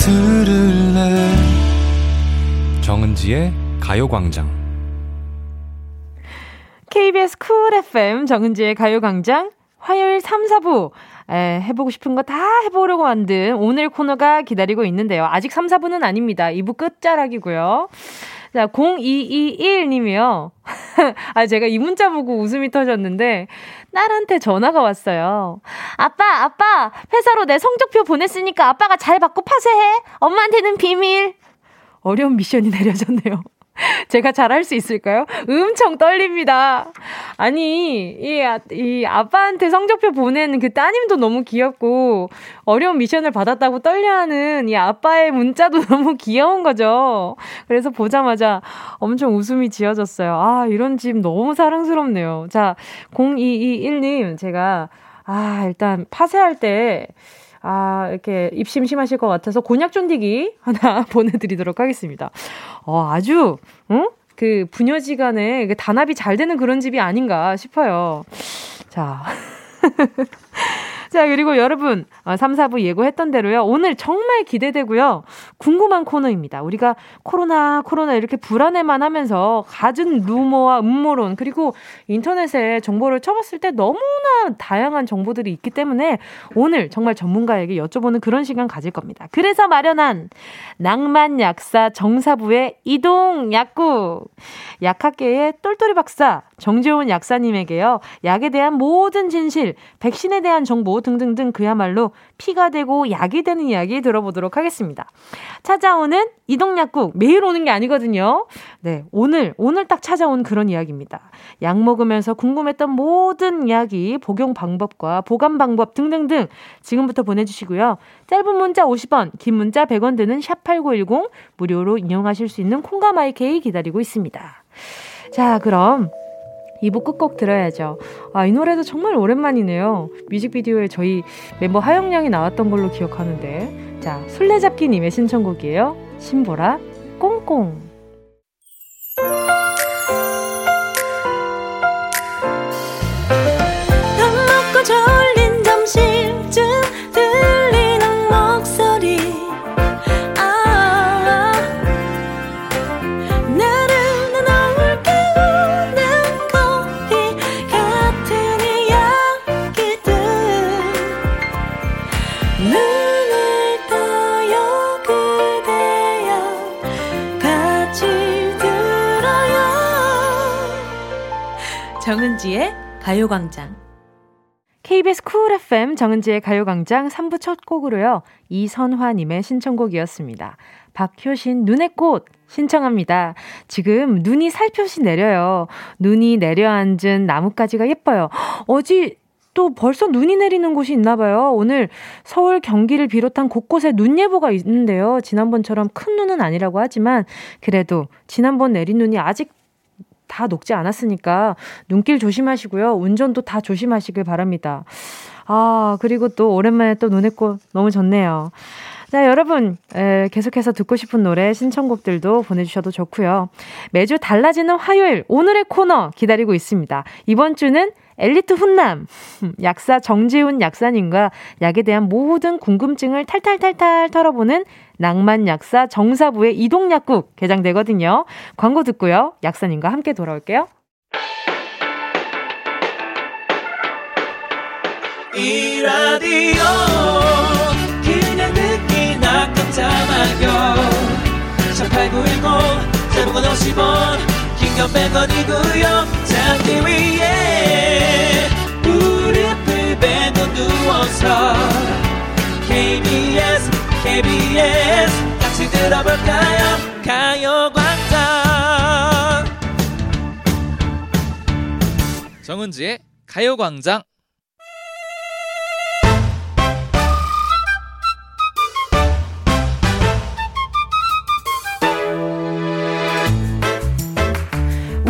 들을래 정은지의 가요광장 KBS 쿨 FM 정은지의 가요광장 화요일 3, 4부 에, 해보고 싶은 거 다 해보려고 만든 오늘 코너가 기다리고 있는데요. 아직 3, 4부는 아닙니다. 2부 끝자락이고요. 자, 0221님이요. 아, 제가 이 문자 보고 웃음이 터졌는데, 딸한테 전화가 왔어요. 아빠, 아빠, 회사로 내 성적표 보냈으니까 아빠가 잘 받고 파쇄해. 엄마한테는 비밀. 어려운 미션이 내려졌네요. 제가 잘할 수 있을까요? 엄청 떨립니다. 아니, 이, 아, 이 아빠한테 성적표 보내는 그 따님도 너무 귀엽고, 어려운 미션을 받았다고 떨려하는 이 아빠의 문자도 너무 귀여운 거죠. 그래서 보자마자 엄청 웃음이 지어졌어요. 아, 이런 집 너무 사랑스럽네요. 자, 0221님, 제가, 아, 일단 파쇄할 때, 아, 이렇게 입심 심하실 것 같아서 곤약 쫀디기 하나 보내드리도록 하겠습니다. 어, 아주, 응? 그 부녀지간에 그 단합이 잘 되는 그런 집이 아닌가 싶어요. 자. 자, 그리고 여러분, 3, 어, 4부 예고했던 대로요. 오늘 정말 기대되고요. 궁금한 코너입니다. 우리가 코로나, 코로나 이렇게 불안해만 하면서 갖은 루머와 음모론, 그리고 인터넷에 정보를 쳐봤을 때 너무나 다양한 정보들이 있기 때문에 오늘 정말 전문가에게 여쭤보는 그런 시간 가질 겁니다. 그래서 마련한 낭만 약사 정사부의 이동 약국. 약학계의 똘똘이 박사 정재훈 약사님에게요. 약에 대한 모든 진실, 백신에 대한 정보 등등등 그야말로 피가 되고 약이 되는 이야기 들어보도록 하겠습니다. 찾아오는 이동약국 매일 오는 게 아니거든요. 네, 오늘 오늘 딱 찾아온 그런 이야기입니다. 약 먹으면서 궁금했던 모든 이야기, 복용 방법과 보관 방법 등등등 지금부터 보내주시고요. 짧은 문자 50원, 긴 문자 100원 드는 샵 #8910 무료로 이용하실 수 있는 콩가 마이케이 기다리고 있습니다. 자, 그럼 2부 끝곡 들어야죠. 아, 이 노래도 정말 오랜만이네요. 뮤직비디오에 저희 멤버 하영 양이 나왔던 걸로 기억하는데. 자, 술래잡기님의 신청곡이에요. 신보라, 꽁꽁. 정은지의 가요광장. KBS 쿨 FM 정은지의 가요광장 3부 첫 곡으로요. 이선화님의 신청곡이었습니다. 박효신 눈의 꽃 신청합니다. 지금 눈이 살펴시 내려요. 눈이 내려앉은 나뭇가지가 예뻐요. 어지 또 벌써 눈이 내리는 곳이 있나 봐요. 오늘 서울 경기를 비롯한 곳곳에 눈 예보가 있는데요. 지난번처럼 큰 눈은 아니라고 하지만 그래도 지난번 내린 눈이 아직 다 녹지 않았으니까 눈길 조심하시고요. 운전도 다 조심하시길 바랍니다. 아, 그리고 또 오랜만에 또 눈에 꽃 너무 좋네요. 자, 여러분, 에, 계속해서 듣고 싶은 노래, 신청곡들도 보내주셔도 좋고요. 매주 달라지는 화요일, 오늘의 코너 기다리고 있습니다. 이번 주는 엘리트 훈남, 약사 정지훈 약사님과 약에 대한 모든 궁금증을 탈탈탈탈 털어보는 낭만 약사 정사부의 이동 약국 개장되거든요. 광고 듣고요. 약사님과 함께 돌아올게요. 이 라디오 듣기나 깜짝마요 18910 대목원 50원 긴건 100원이고요? 잠기 위에. 무릎을 베고 누워서 KBS KBS 같이 들어볼까요? 가요광장. 정은지의 가요광장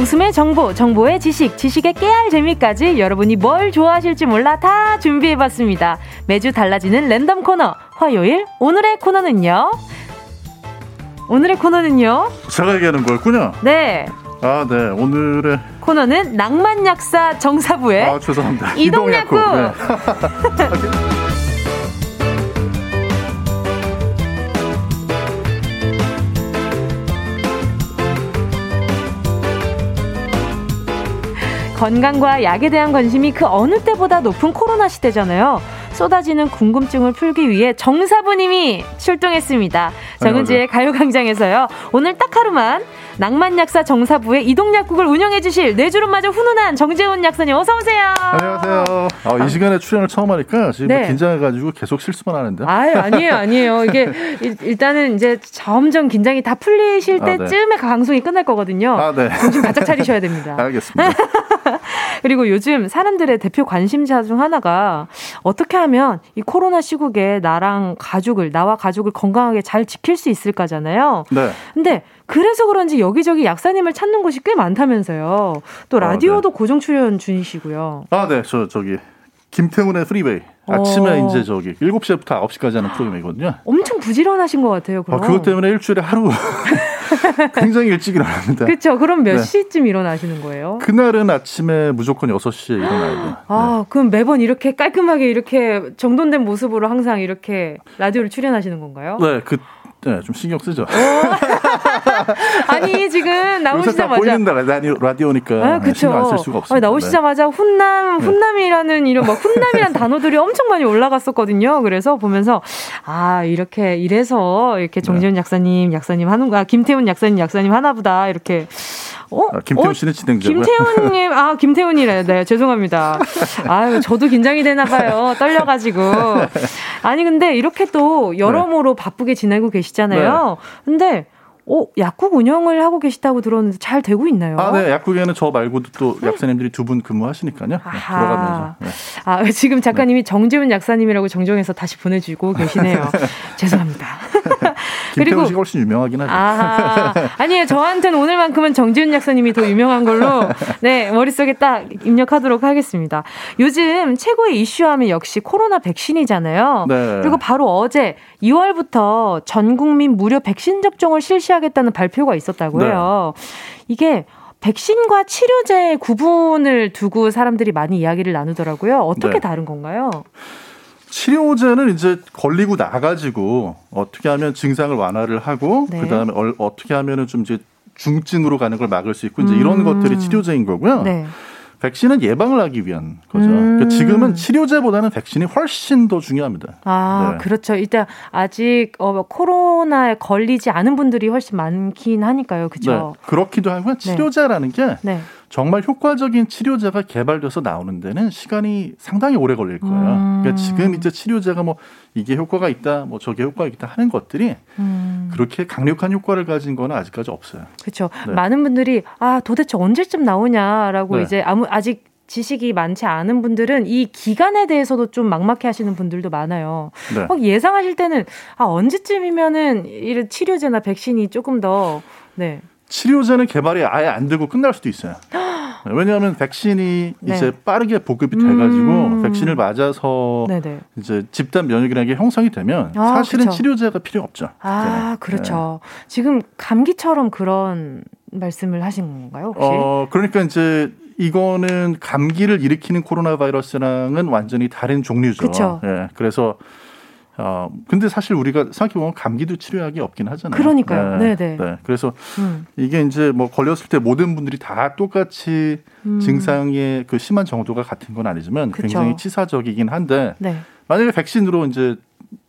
웃음의 정보, 정보의 지식, 지식의 깨알 재미까지 여러분이 뭘 좋아하실지 몰라 다 준비해봤습니다. 매주 달라지는 랜덤 코너, 화요일, 오늘의 코너는요. 오늘의 코너는요. 제가 얘기하는 거였군요. 네. 아, 네. 오늘의 코너는 낭만약사 정사부의 아, 죄송합니다. 이동약국. 네. 건강과 약에 대한 관심이 그 어느 때보다 높은 코로나 시대잖아요. 쏟아지는 궁금증을 풀기 위해 정사부님이 출동했습니다. 정은지의 가요광장에서요. 오늘 딱 하루만 낭만약사 정사부의 이동약국을 운영해주실 뇌주름마저 훈훈한 정재훈 약사님 어서 오세요. 안녕하세요. 아, 이 시간에 출연을 처음 하니까 지금 네. 긴장해가지고 계속 실수만 하는데. 아유 아니에요 아니에요. 이게 일단은 이제 점점 긴장이 다 풀리실 때쯤에 아, 네. 방송이 끝날 거거든요. 아 네. 정신 바짝 차리셔야 됩니다. 알겠습니다. 그리고 요즘 사람들의 대표 관심사 중 하나가 어떻게 하면 이 코로나 시국에 나랑 가족을 나와 가족을 건강하게 잘 지킬 수 있을까잖아요. 네. 근데 그래서 그런지 여기저기 약사님을 찾는 곳이 꽤 많다면서요. 또 아, 라디오도 아, 네. 고정 출연 중이시고요. 아, 네. 저 저기 김태훈의 프리베이. 아침에 어. 이제 저기 7시부터 9시까지 하는 프로그램이거든요. 엄청 부지런하신 것 같아요. 그럼. 아, 그것 때문에 일주일에 하루 굉장히 일찍 일어납니다. 그렇죠. 그럼 몇 네. 시쯤 일어나시는 거예요? 그날은 아침에 무조건 6시에 일어나야 돼요. 아, 네. 그럼 매번 이렇게 깔끔하게 이렇게 정돈된 모습으로 항상 이렇게 라디오를 출연하시는 건가요? 네. 그 네, 좀 신경 쓰죠. 아니 지금 나오시자마자 보이는 라디오, 라디오니까 아, 그쵸. 신경 안쓸 수가 없어요. 나오시자마자 훈남, 네. 훈남이라는 이런 막 훈남이란 단어들이 엄청 많이 올라갔었거든요. 그래서 보면서 아 이렇게 이래서 이렇게 정지훈 네. 약사님, 약사님 하는가, 김태훈 약사님, 약사님 하나보다 이렇게 어? 아, 김태훈 씨는 진행자고요. 김태훈님, 아 김태훈이래. 네, 죄송합니다. 아유, 저도 긴장이 되나 봐요. 떨려가지고. 아니 근데 이렇게 또 여러모로 네. 바쁘게 지내고 계시잖아요. 네. 근데 어, 약국 운영을 하고 계시다고 들었는데 잘 되고 있나요? 아, 네. 약국에는 저 말고도 또 약사님들이 두 분 근무하시니까요. 네, 들어가면서. 네. 아, 지금 작가님이 네. 정재훈 약사님이라고 정정해서 다시 보내주고 계시네요. 죄송합니다. 그리고 씨가 훨씬 유명하긴 하죠. 아, 아니에요. 저한테는 오늘만큼은 정지훈 약사님이 더 유명한 걸로 네 머릿속에 딱 입력하도록 하겠습니다. 요즘 최고의 이슈하면 역시 코로나 백신이잖아요. 네. 그리고 바로 어제 2월부터 전 국민 무료 백신 접종을 실시하겠다는 발표가 있었다고 해요. 네. 이게 백신과 치료제의 구분을 두고 사람들이 많이 이야기를 나누더라고요. 어떻게 네. 다른 건가요? 치료제는 이제 걸리고 나가지고 어떻게 하면 증상을 완화를 하고 네. 그다음에 어, 어떻게 하면은 좀 이제 중증으로 가는 걸 막을 수 있고 이제 음. 이런 것들이 치료제인 거고요. 네. 백신은 예방을 하기 위한 거죠. 음. 그러니까 지금은 치료제보다는 백신이 훨씬 더 중요합니다. 아, 네. 그렇죠. 일단 아직 어, 코로나에 걸리지 않은 분들이 훨씬 많긴 하니까요. 그죠? 네. 그렇기도 하고 치료제라는 게 네. 정말 효과적인 치료제가 개발돼서 나오는 데는 시간이 상당히 오래 걸릴 거예요. 음. 그러니까 지금 이제 치료제가 뭐 이게 효과가 있다, 뭐 저게 효과가 있다 하는 것들이 음. 그렇게 강력한 효과를 가진 거는 아직까지 없어요. 그렇죠. 네. 많은 분들이 아 도대체 언제쯤 나오냐라고 네. 이제 아무 아직 지식이 많지 않은 분들은 이 기간에 대해서도 좀 막막해 하시는 분들도 많아요. 네. 막 예상하실 때는 아 언제쯤이면은 이런 치료제나 백신이 조금 더 네. 치료제는 개발이 아예 안 되고 끝날 수도 있어요. 왜냐하면 백신이 네. 이제 빠르게 보급이 돼가지고 음. 백신을 맞아서 네네. 이제 집단 면역이라는 게 형성이 되면 아, 사실은 그쵸. 치료제가 필요 없죠. 아, 네. 그렇죠. 네. 지금 감기처럼 그런 말씀을 하신 건가요? 혹시? 어, 그러니까 이제 이거는 감기를 일으키는 코로나 바이러스랑은 완전히 다른 종류죠. 그렇죠. 예. 그래서 어, 근데 사실 우리가 생각해보면 감기도 치료약이 없긴 하잖아요. 그러니까요. 네, 네. 네. 그래서 음. 이게 이제 뭐 걸렸을 때 모든 분들이 다 똑같이 음. 증상의 그 심한 정도가 같은 건 아니지만 그쵸. 굉장히 치사적이긴 한데 네. 만약에 백신으로 이제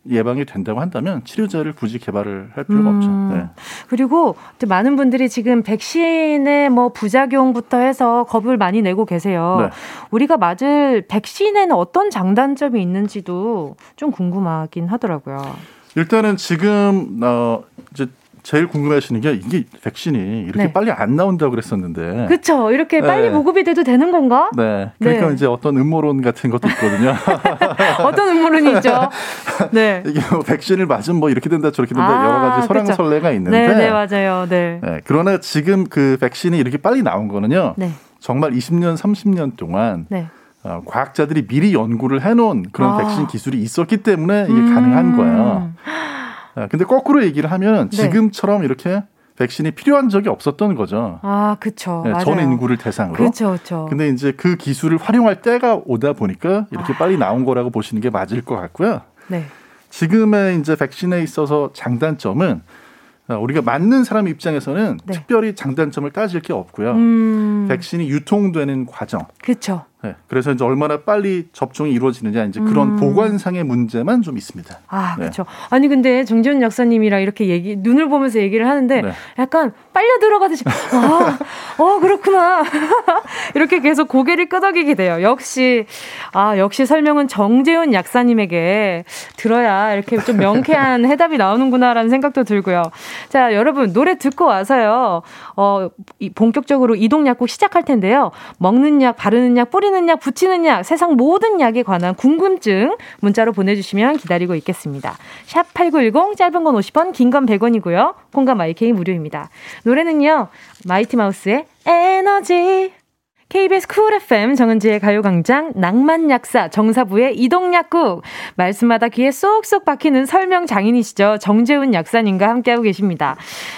예방이 된다고 한다면 치료제를 굳이 개발을 할 필요가 음, 없죠. 네. 그리고 많은 분들이 지금 백신의 뭐 부작용부터 해서 겁을 많이 내고 계세요. 네. 우리가 맞을 백신에는 어떤 장단점이 있는지도 좀 궁금하긴 하더라고요. 일단은 지금 어 이제 제일 궁금해하시는 게 이게 백신이 이렇게 네. 빨리 안 나온다고 그랬었는데. 그렇죠. 이렇게 빨리 네. 보급이 돼도 되는 건가? 네. 그러니까 네. 이제 어떤 음모론 같은 것도 있거든요. 어떤 음모론이 있죠? 네. 이게 뭐 백신을 맞으면 뭐 이렇게 된다 저렇게 된다 아, 여러 가지 설랑설레가 있는데. 네, 네, 맞아요. 네. 네. 그러나 지금 그 백신이 이렇게 빨리 나온 거는요. 네. 정말 20년, 30년 동안 네. 어, 과학자들이 미리 연구를 해놓은 그런 아. 백신 기술이 있었기 때문에 이게 음. 가능한 거예요. 아, 근데 거꾸로 얘기를 하면 네. 지금처럼 이렇게 백신이 필요한 적이 없었던 거죠. 아, 그렇죠. 네, 전 인구를 대상으로. 그렇죠, 그렇죠. 근데 이제 그 기술을 활용할 때가 오다 보니까 이렇게 아. 빨리 나온 거라고 보시는 게 맞을 것 같고요. 네. 지금의 이제 백신에 있어서 장단점은 어, 우리가 맞는 사람 입장에서는 네. 특별히 장단점을 따질 게 없고요. 음. 백신이 유통되는 과정. 그렇죠. 네, 그래서 이제 얼마나 빨리 접종이 이루어지느냐 이제 그런 음. 보관상의 문제만 좀 있습니다. 아, 네. 그렇죠. 아니 근데 정지훈 약사님이랑 이렇게 얘기 눈을 보면서 얘기를 하는데 네. 약간 빨려 들어가듯이 아, 어 그렇구나 이렇게 계속 고개를 끄덕이게 돼요. 역시 아 역시 설명은 정재훈 약사님에게 들어야 이렇게 좀 명쾌한 해답이 나오는구나라는 생각도 들고요. 자 여러분 노래 듣고 와서요. 어 본격적으로 이동 약국 시작할 텐데요. 먹는 약, 바르는 약, 뿌리는 뿌리는 약, 붙이는 약, 세상 모든 약에 관한 궁금증 문자로 보내주시면 기다리고 있겠습니다. 샵 8910, 짧은 건 50원, 긴 건 100원이고요. 콩과 마이케이 무료입니다. 노래는요, 마이티 마우스의 에너지. KBS 쿨 FM 정은지의 가요광장 낭만약사 정사부의 이동약국 말씀마다 귀에 쏙쏙 박히는 설명 장인이시죠 정재훈 약사님과 함께하고 계십니다.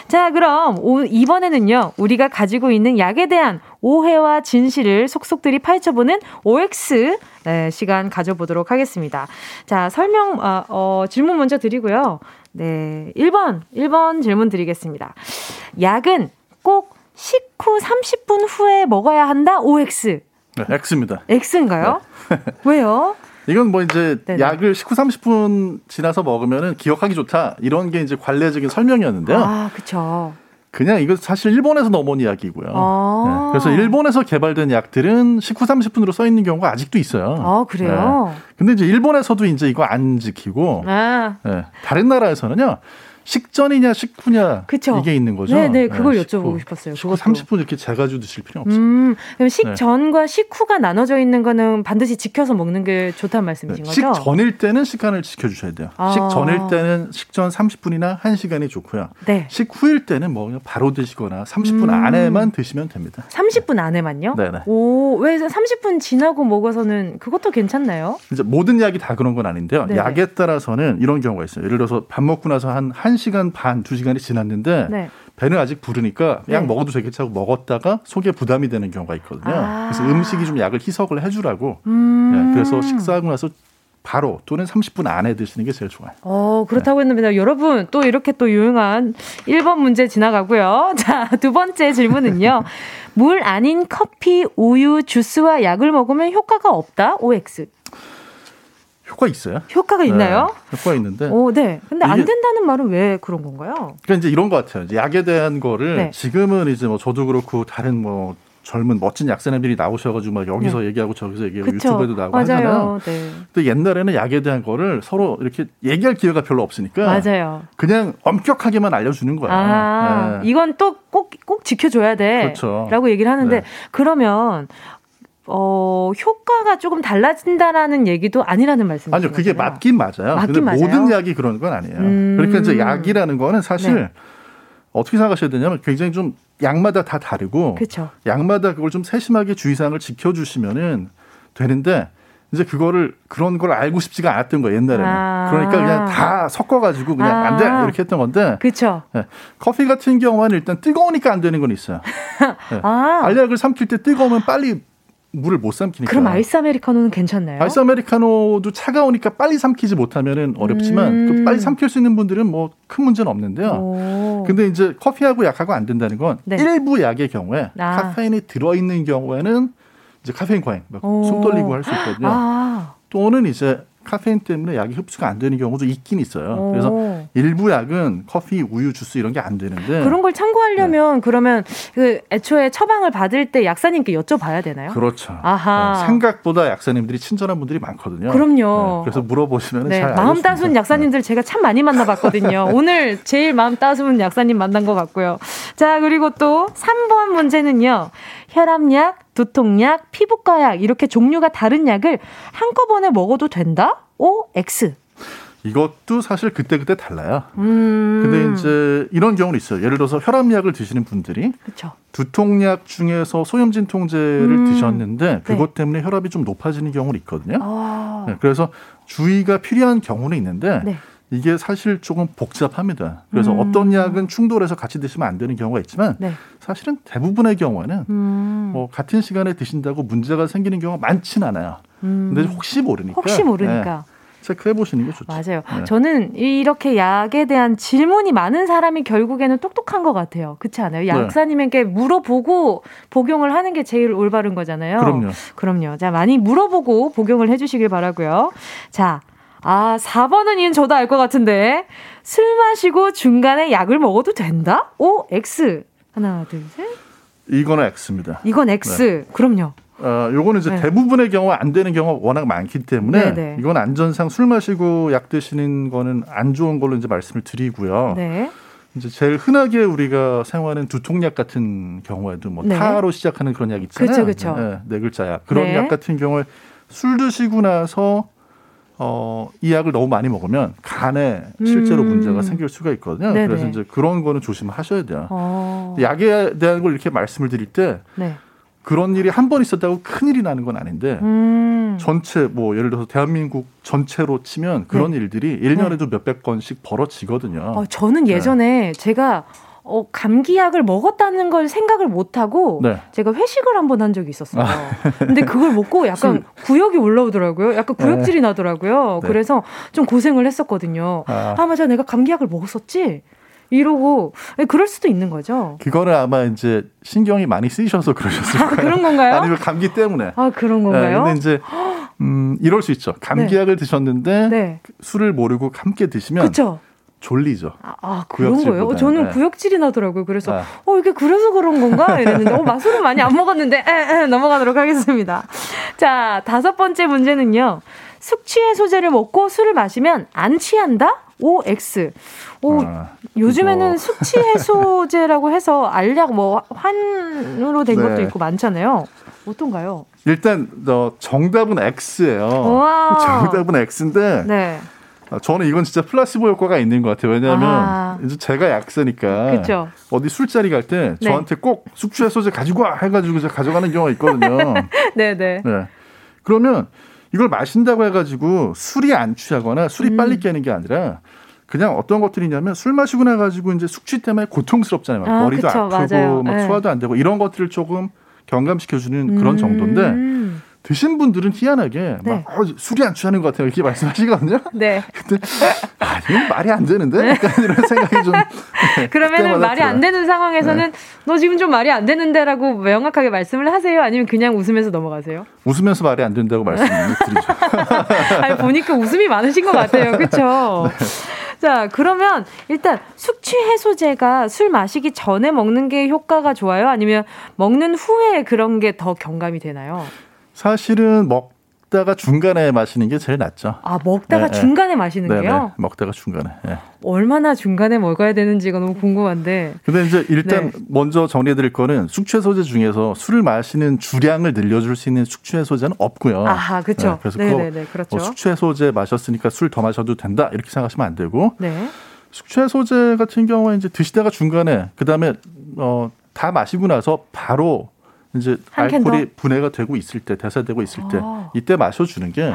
자 그럼 오, 이번에는요 우리가 가지고 있는 약에 대한 오해와 진실을 속속들이 파헤쳐보는 OX 네, 시간 가져보도록 하겠습니다. 자 설명 어, 어, 질문 먼저 드리고요. 네 1번 1번 질문 드리겠습니다. 약은 꼭 식후 30분 후에 먹어야 한다? OX. 네, X입니다. X인가요? 네. 왜요? 이건 뭐 이제 네네. 약을 식후 30분 지나서 먹으면은 기억하기 좋다 이런 게 이제 관례적인 설명이었는데요. 아, 그렇죠. 그냥 이거 사실 일본에서 넘어온 이야기고요. 아~ 네. 그래서 일본에서 개발된 약들은 식후 30분으로 써 있는 경우가 아직도 있어요. 아, 그래요? 네. 근데 이제 일본에서도 이제 이거 안 지키고 아~ 네. 다른 나라에서는요. 식전이냐 식후냐 그쵸? 이게 있는 거죠. 네, 네, 그걸 네, 여쭤보고 싶었어요. 그거 30분 이렇게 재가지고 드실 필요 없어요. 음, 그럼 식전과 네. 식후가 나눠져 있는 거는 반드시 지켜서 먹는 게 좋다는 말씀이신 네, 거죠? 식전일 때는 시간을 지켜주셔야 돼요. 아. 식전일 때는 식전 30분이나 1시간이 좋고요. 네. 식후일 때는 뭐 그냥 바로 드시거나 30분 음. 안에만 드시면 됩니다. 30분 안에만요? 네 네. 오, 왜 30분 지나고 먹어서는 그것도 괜찮나요? 이제 모든 약이 다 그런 건 아닌데요. 약에 따라서는 이런 경우가 있어요. 예를 들어서 밥 먹고 나서 한 1 시간 반, 2시간이 지났는데 네. 배는 아직 부르니까 약 네. 먹어도 되겠지 하고 먹었다가 속에 부담이 되는 경우가 있거든요. 아. 그래서 음식이 좀 약을 희석을 해주라고. 음. 네, 그래서 식사하고 나서 바로 또는 30분 안에 드시는 게 제일 좋아요. 어, 그렇다고 네. 했는데 여러분 또 이렇게 또 유용한 1번 문제 지나가고요. 자, 두 번째 질문은요. 물 아닌 커피, 우유, 주스와 약을 먹으면 효과가 없다. OX. 효과 있어요. 효과가 있나요? 네, 효과 있는데. 오, 네. 근데 안 된다는 말은 왜 그런 건가요? 그러니까 이제 이런 것 같아요. 이제 약에 대한 거를 네. 지금은 이제 뭐 저도 그렇고 다른 뭐 젊은 멋진 약사님들이 나오셔가지고 막 여기서 네. 얘기하고 저기서 얘기하고 그쵸. 유튜브에도 나오고 맞아요. 하잖아요. 네. 근데 옛날에는 약에 대한 거를 서로 이렇게 얘기할 기회가 별로 없으니까 맞아요. 그냥 엄격하게만 알려주는 거예요. 아, 네. 이건 또 꼭 꼭 지켜줘야 돼. 그렇죠. 라고 얘기를 하는데 네. 그러면 어, 효과가 조금 달라진다라는 얘기도 아니라는 말씀이죠. 아니요, 그게 맞긴 맞아요. 맞긴 근데 맞아요. 모든 약이 그런 건 아니에요. 음... 그러니까 이제 약이라는 거는 사실 네. 어떻게 생각하셔야 되냐면 굉장히 좀 양마다 다 다르고 그쵸. 양마다 그걸 좀 세심하게 주의사항을 지켜주시면은 되는데 이제 그거를 그런 걸 알고 싶지가 않았던 거예요 옛날에는 아~ 그러니까 그냥 다 섞어가지고 그냥 아~ 안돼 이렇게 했던 건데 그렇죠 네. 커피 같은 경우는 일단 뜨거우니까 안 되는 건 있어요 네. 아~ 알약을 삼킬 때 뜨거우면 빨리 물을 못 삼키니까. 그럼 아이스 아메리카노는 괜찮나요? 아이스 아메리카노도 차가우니까 빨리 삼키지 못하면은 어렵지만 음. 그 빨리 삼킬 수 있는 분들은 뭐 큰 문제는 없는데요. 오. 근데 이제 커피하고 약하고 안 된다는 건 네. 일부 약의 경우에 아. 카페인이 들어 있는 경우에는 이제 카페인 과잉, 손 떨리고 할 수 있거든요. 아. 또는 이제 카페인 때문에 약이 흡수가 안 되는 경우도 있긴 있어요. 오. 그래서 일부 약은 커피, 우유, 주스 이런 게 안 되는데 그런 걸 참고하려면 네. 그러면 그 애초에 처방을 받을 때 약사님께 여쭤봐야 되나요? 그렇죠. 아하. 네. 생각보다 약사님들이 친절한 분들이 많거든요. 그럼요. 네. 그래서 물어보시면 네. 잘 마음 따스운 약사님들 제가 참 많이 만나봤거든요. 오늘 제일 마음 따스운 약사님 만난 것 같고요. 자 그리고 또 3번 문제는요. 혈압약, 두통약, 피부과약 이렇게 종류가 다른 약을 한꺼번에 먹어도 된다? O, X. 이것도 사실 그때그때 달라요. 음. 근데 이제 이런 경우는 있어요. 예를 들어서 혈압약을 드시는 분들이 그쵸. 두통약 중에서 소염진 통제를 음. 드셨는데 그것 네. 때문에 혈압이 좀 높아지는 경우는 있거든요. 아. 네, 그래서 주의가 필요한 경우는 있는데 네. 이게 사실 조금 복잡합니다. 그래서 음. 어떤 약은 충돌해서 같이 드시면 안 되는 경우가 있지만 네. 사실은 대부분의 경우에는 음. 뭐 같은 시간에 드신다고 문제가 생기는 경우가 많지는 않아요. 음. 근데 혹시 모르니까. 혹시 모르니까. 네. 체크해 보시는 게 좋죠. 맞아요. 네. 저는 이렇게 약에 대한 질문이 많은 사람이 결국에는 똑똑한 것 같아요. 그렇지 않아요? 네. 약사님에게 물어보고 복용을 하는 게 제일 올바른 거잖아요. 그럼요. 그럼요. 자, 많이 물어보고 복용을 해주시길 바라고요. 자, 아, 4번은 이는 저도 알 것 같은데. 술 마시고 중간에 약을 먹어도 된다? 오, X. 하나, 둘, 셋. 이거는 X입니다. 이건 X. 네. 그럼요. 어, 요거는 이제 네. 대부분의 경우 안 되는 경우가 워낙 많기 때문에 네네. 네. 이건 안전상 술 마시고 약 드시는 거는 안 좋은 걸로 이제 말씀을 드리고요. 네. 이제 제일 흔하게 우리가 사용하는 두통약 같은 경우에도 뭐 네. 타로 시작하는 그런 약 있잖아요. 그쵸, 그쵸. 네, 네 글자 약. 그런 네. 약 같은 경우에 술 드시고 나서 어, 이 약을 너무 많이 먹으면 간에 실제로 음. 문제가 생길 수가 있거든요. 네네. 그래서 이제 그런 거는 조심하셔야 돼요. 어. 약에 대한 걸 이렇게 말씀을 드릴 때 네. 그런 일이 한 번 있었다고 큰 일이 나는 건 아닌데 음. 전체 뭐 예를 들어서 대한민국 전체로 치면 그런 네. 일들이 1년에도 네. 몇백 건씩 벌어지거든요. 어, 저는 예전에 네. 제가 어, 감기약을 먹었다는 걸 생각을 못 하고 네. 제가 회식을 한 번 한 적이 있었어요. 아. 근데 그걸 먹고 약간 구역이 올라오더라고요. 약간 구역질이 네. 나더라고요. 네. 그래서 좀 고생을 했었거든요. 아. 아 맞아 내가 감기약을 먹었었지. 이러고 예, 그럴 수도 있는 거죠. 그거는 아마 이제 신경이 많이 쓰이셔서 그러셨을 아, 거예요. 그런 건가요? 아니면 감기 때문에. 아 그런 건가요? 네, 근데 이제 음 이럴 수 있죠. 감기약을 네. 드셨는데 네. 술을 모르고 함께 드시면 그쵸? 졸리죠. 아, 아 그런 거예요? 저는 네. 구역질이 나더라고요. 그래서 아. 어 이게 그래서 그런 건가 이랬는데 어 마술은 많이 안 먹었는데 에, 에, 넘어가도록 하겠습니다. 자 다섯 번째 문제는요. 숙취해 소제를 먹고 술을 마시면 안 취한다? OX. 오, 아, 요즘에는 숙취 해소제라고 해서 알약 뭐 환으로 된 네. 것도 있고 많잖아요. 어떤가요? 일단 어, 정답은 X예요. 와. 정답은 X인데 네. 아, 저는 이건 진짜 플라시보 효과가 있는 것 같아요. 왜냐하면 아. 이제 제가 약사니까 그쵸. 어디 술자리 갈때 네. 저한테 꼭 숙취 해소제 가지고 와 해가지고 제가 가져가는 경우가 있거든요. 네네. 네. 네. 그러면 이걸 마신다고 해가지고 술이 안 취하거나 술이 음. 빨리 깨는 게 아니라 그냥 어떤 것들이냐면 술 마시고 나가지고 이제 숙취 때문에 고통스럽잖아요. 아, 머리도 그쵸, 아프고 맞아요. 막 네. 소화도 안 되고 이런 것들을 조금 경감시켜주는 그런 음. 정도인데 드신 분들은 희한하게 네. 막 어, 술이 안 취하는 것 같아요 이렇게 말씀하시거든요. 네. 근데 아니 말이 안 되는데 네. 약간 이런 생각이 좀 네, 그러면 말이 들어요. 안 되는 상황에서는 네. 너 지금 좀 말이 안 되는데라고 명확하게 말씀을 하세요 아니면 그냥 웃으면서 넘어가세요? 웃으면서 말이 안 된다고 말씀드리죠. 아니 보니까 웃음이 많으신 것 같아요, 그렇죠? 자, 그러면 일단 숙취 해소제가 술 마시기 전에 먹는 게 효과가 좋아요? 아니면 먹는 후에 그런 게 더 경감이 되나요? 사실은 먹다가 중간에 마시는 게 제일 낫죠. 아 먹다가 네, 네. 중간에 마시는 네, 게요? 네, 먹다가 중간에. 네. 얼마나 중간에 먹어야 되는지가 너무 궁금한데. 근데 이제 일단 네. 먼저 정리해드릴 거는 숙취해소제 중에서 술을 마시는 주량을 늘려줄 수 있는 숙취해소제는 없고요. 아, 그렇죠. 그래서 네네네, 그렇죠. 뭐 숙취해소제 마셨으니까 술 더 마셔도 된다 이렇게 생각하시면 안 되고. 네. 숙취해소제 같은 경우에 이제 드시다가 중간에 그 다음에 어 다 마시고 나서 바로 이제 알코올이 분해가 되고 있을 때 대사되고 있을 때 아. 이때 마셔주는 게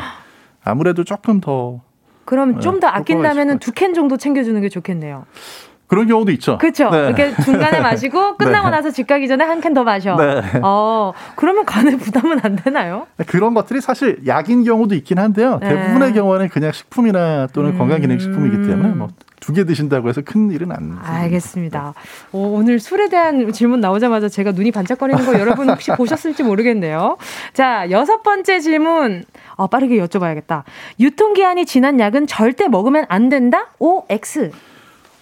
아무래도 조금 더 그럼 네, 좀더 아낀다면은 두 캔 정도 챙겨주는 게 좋겠네요. 그런 경우도 있죠. 그렇죠. 네. 이렇게 중간에 마시고 끝나고 네. 나서 집 가기 전에 한 캔 더 마셔. 네. 어, 그러면 간에 부담은 안 되나요? 그런 것들이 사실 약인 경우도 있긴 한데요. 네. 대부분의 경우는 그냥 식품이나 또는 음... 건강기능식품이기 때문에 뭐 두 개 드신다고 해서 큰 일은 안. 알겠습니다. 오, 오늘 술에 대한 질문 나오자마자 제가 눈이 반짝거리는 거 여러분 혹시 보셨을지 모르겠네요. 자, 여섯 번째 질문. 어, 빠르게 여쭤봐야겠다. 유통기한이 지난 약은 절대 먹으면 안 된다? O, X.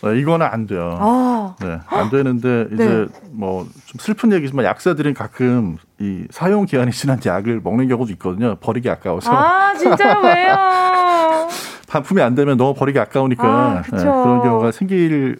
네, 이거는 안 돼요. 아. 네, 안 되는데 이제 네. 뭐좀 슬픈 얘기지만 약사들은 가끔 이 사용 기한이 지난 약을 먹는 경우도 있거든요. 버리기 아까워서. 아, 진짜요? 왜요? 반품이 안 되면 너무 버리기 아까우니까 아, 네, 그런 경우가 생길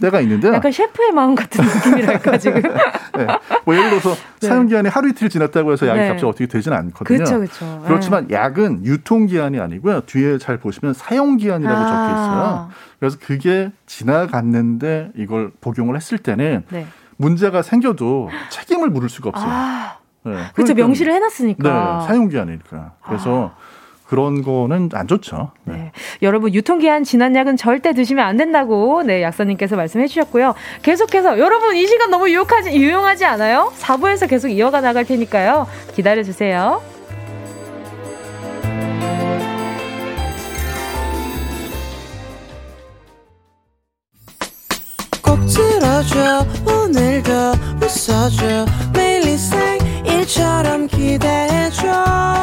때가 있는데요. 약간 셰프의 마음 같은 느낌이랄까 지금. 네. 뭐 예를 들어서 네. 사용 기한이 하루 이틀 지났다고 해서 약이 네. 값이 어떻게 되지는 않거든요. 그렇죠, 그렇죠. 그렇지만 약은 유통 기한이 아니고요. 뒤에 잘 보시면 사용 기한이라고 아. 적혀 있어요. 그래서 그게 지나갔는데 이걸 복용을 했을 때는 네. 문제가 생겨도 책임을 물을 수가 없어요. 아. 네. 그렇죠. 명시를 해놨으니까. 네, 사용 기한이니까. 그래서 아. 그런 거는 안 좋죠. 네. 네. 여러분 유통기한 지난 약은 절대 드시면 안 된다고 네 약사님께서 말씀해 주셨고요. 계속해서 여러분 이 시간 너무 유용하지 유용하지 않아요? 4부에서 계속 이어가 나갈 테니까요. 기다려 주세요. 꼭 들어줘 오늘도 웃어줘 매일 일처럼 기대해줘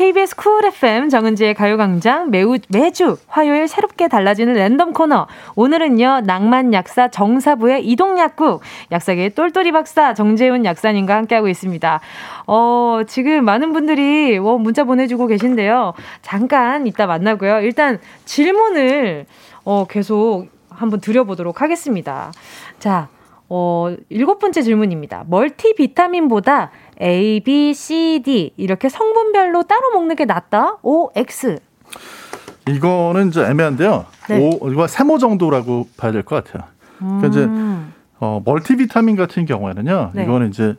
KBS 쿨 FM 정은지의 가요광장 매우, 매주 화요일 새롭게 달라지는 랜덤 코너. 오늘은요, 낭만 약사 정사부의 이동 약국, 약사계의 똘똘이 박사 정재훈 약사님과 함께하고 있습니다. 어, 지금 많은 분들이 어, 문자 보내주고 계신데요. 잠깐 이따 만나고요. 일단 질문을 어, 계속 한번 드려보도록 하겠습니다. 자, 어, 일곱 번째 질문입니다. 멀티비타민보다 A, B, C, D 이렇게 성분별로 따로 먹는 게 낫다? O, X. 이거는 이제 애매한데요. 네. 오, 이거 세모 정도라고 봐야 될 것 같아요. 그러니까 이제 음. 어, 멀티비타민 같은 경우에는요. 네. 이거는 이제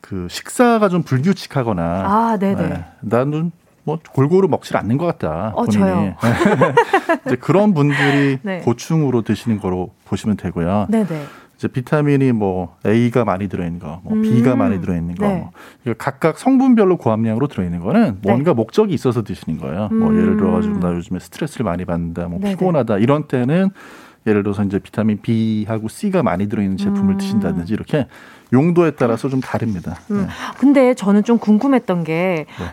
그 식사가 좀 불규칙하거나 아, 네네. 네. 나는 뭐 골고루 먹질 않는 것 같다. 어, 본인이. 저요. 이제 그런 분들이 네. 보충으로 드시는 거로 보시면 되고요. 네네. 이제 비타민이 뭐 A가 많이 들어있는 거, 뭐 음. B가 많이 들어있는 거, 네. 뭐 각각 성분별로 고함량으로 들어있는 거는 네. 뭔가 네. 목적이 있어서 드시는 거예요. 음. 뭐 예를 들어가지고 나 요즘에 스트레스를 많이 받는다, 뭐 네네. 피곤하다 이런 때는 예를 들어서 이제 비타민 B하고 C가 많이 들어있는 제품을 음. 드신다든지 이렇게 용도에 따라서 좀 다릅니다. 음. 네. 근데 저는 좀 궁금했던 게 네.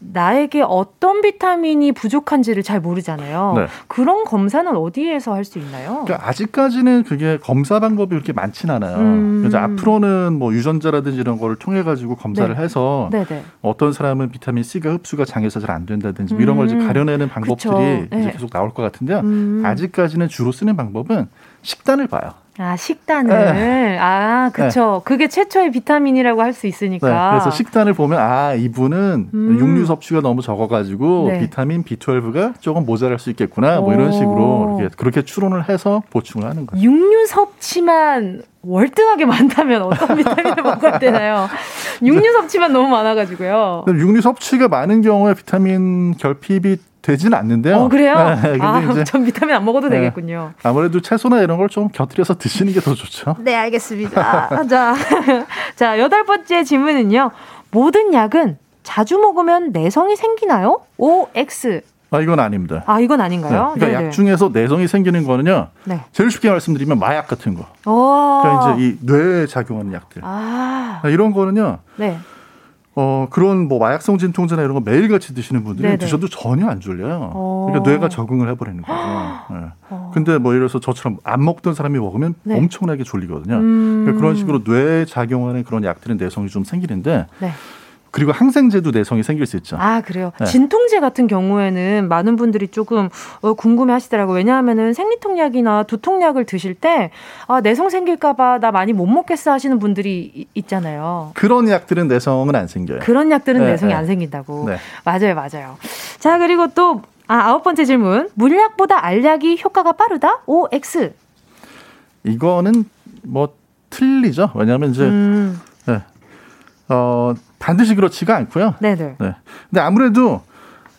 나에게 어떤 비타민이 부족한지를 잘 모르잖아요. 네. 그런 검사는 어디에서 할 수 있나요? 그러니까 아직까지는 그게 검사 방법이 그렇게 많진 않아요. 음. 그래서 앞으로는 뭐 유전자라든지 이런 거를 통해 가지고 검사를 네. 해서 네네. 네. 어떤 사람은 비타민 C가 흡수가 장에서 잘 안 된다든지 음. 이런 걸 이제 음. 가려내는 방법들이 네. 이제 계속 나올 것 같은데요. 음. 아직까지는 주로 쓰는 방법은 식단을 봐요. 아, 식단을. 네. 아, 그쵸. 네. 그게 최초의 비타민이라고 할 수 있으니까. 네. 그래서 식단을 보면, 아, 이분은 음. 육류 섭취가 너무 적어가지고 네. 비타민 B12가 조금 모자랄 수 있겠구나. 뭐 이런 식으로 이렇게 그렇게 추론을 해서 보충을 하는 거예요. 육류 섭취만 월등하게 많다면 어떤 비타민을 먹어야 되나요? 육류 섭취만 너무 많아가지고요. 육류 섭취가 많은 경우에 비타민 결핍이 되지는 않는데요. 어, 그래요? 네, 아, 이제, 전 비타민 안 먹어도 네, 되겠군요. 아무래도 채소나 이런 걸 좀 곁들여서 드시는 게 더 좋죠. 네, 알겠습니다. 자, 자, 여덟 번째 질문은요. 모든 약은 자주 먹으면 내성이 생기나요? O, X. 아, 이건 아닙니다. 아, 이건 아닌가요? 네, 그러니까 네네. 약 중에서 내성이 생기는 거는요. 네. 제일 쉽게 말씀드리면 마약 같은 거. 오. 그러니까 이제 이 뇌에 작용하는 약들. 아. 이런 거는요. 네. 어, 그런 뭐 마약성 진통제나 이런 거 매일같이 드시는 분들이 드셔도 전혀 안 졸려요. 오. 그러니까 뇌가 적응을 해버리는 거죠. 네. 어. 근데 뭐 예를 들어서 저처럼 안 먹던 사람이 먹으면 네. 엄청나게 졸리거든요. 음. 그러니까 그런 식으로 뇌에 작용하는 그런 약들은 내성이 좀 생기는데 네. 그리고 항생제도 내성이 생길 수 있죠. 아 그래요. 네. 진통제 같은 경우에는 많은 분들이 조금 어, 궁금해하시더라고요. 왜냐하면은 생리통약이나 두통약을 드실 때 아, 내성 생길까봐 나 많이 못 먹겠어 하시는 분들이 있잖아요. 그런 약들은 내성은 안 생겨요. 그런 약들은 네, 내성이 네. 안 생긴다고. 네. 맞아요, 맞아요. 자 그리고 또 아, 아홉 번째 질문. 물약보다 알약이 효과가 빠르다? O X. 이거는 뭐 틀리죠. 왜냐하면 이제 음. 네. 어, 반드시 그렇지가 않고요. 네네. 네. 근데 아무래도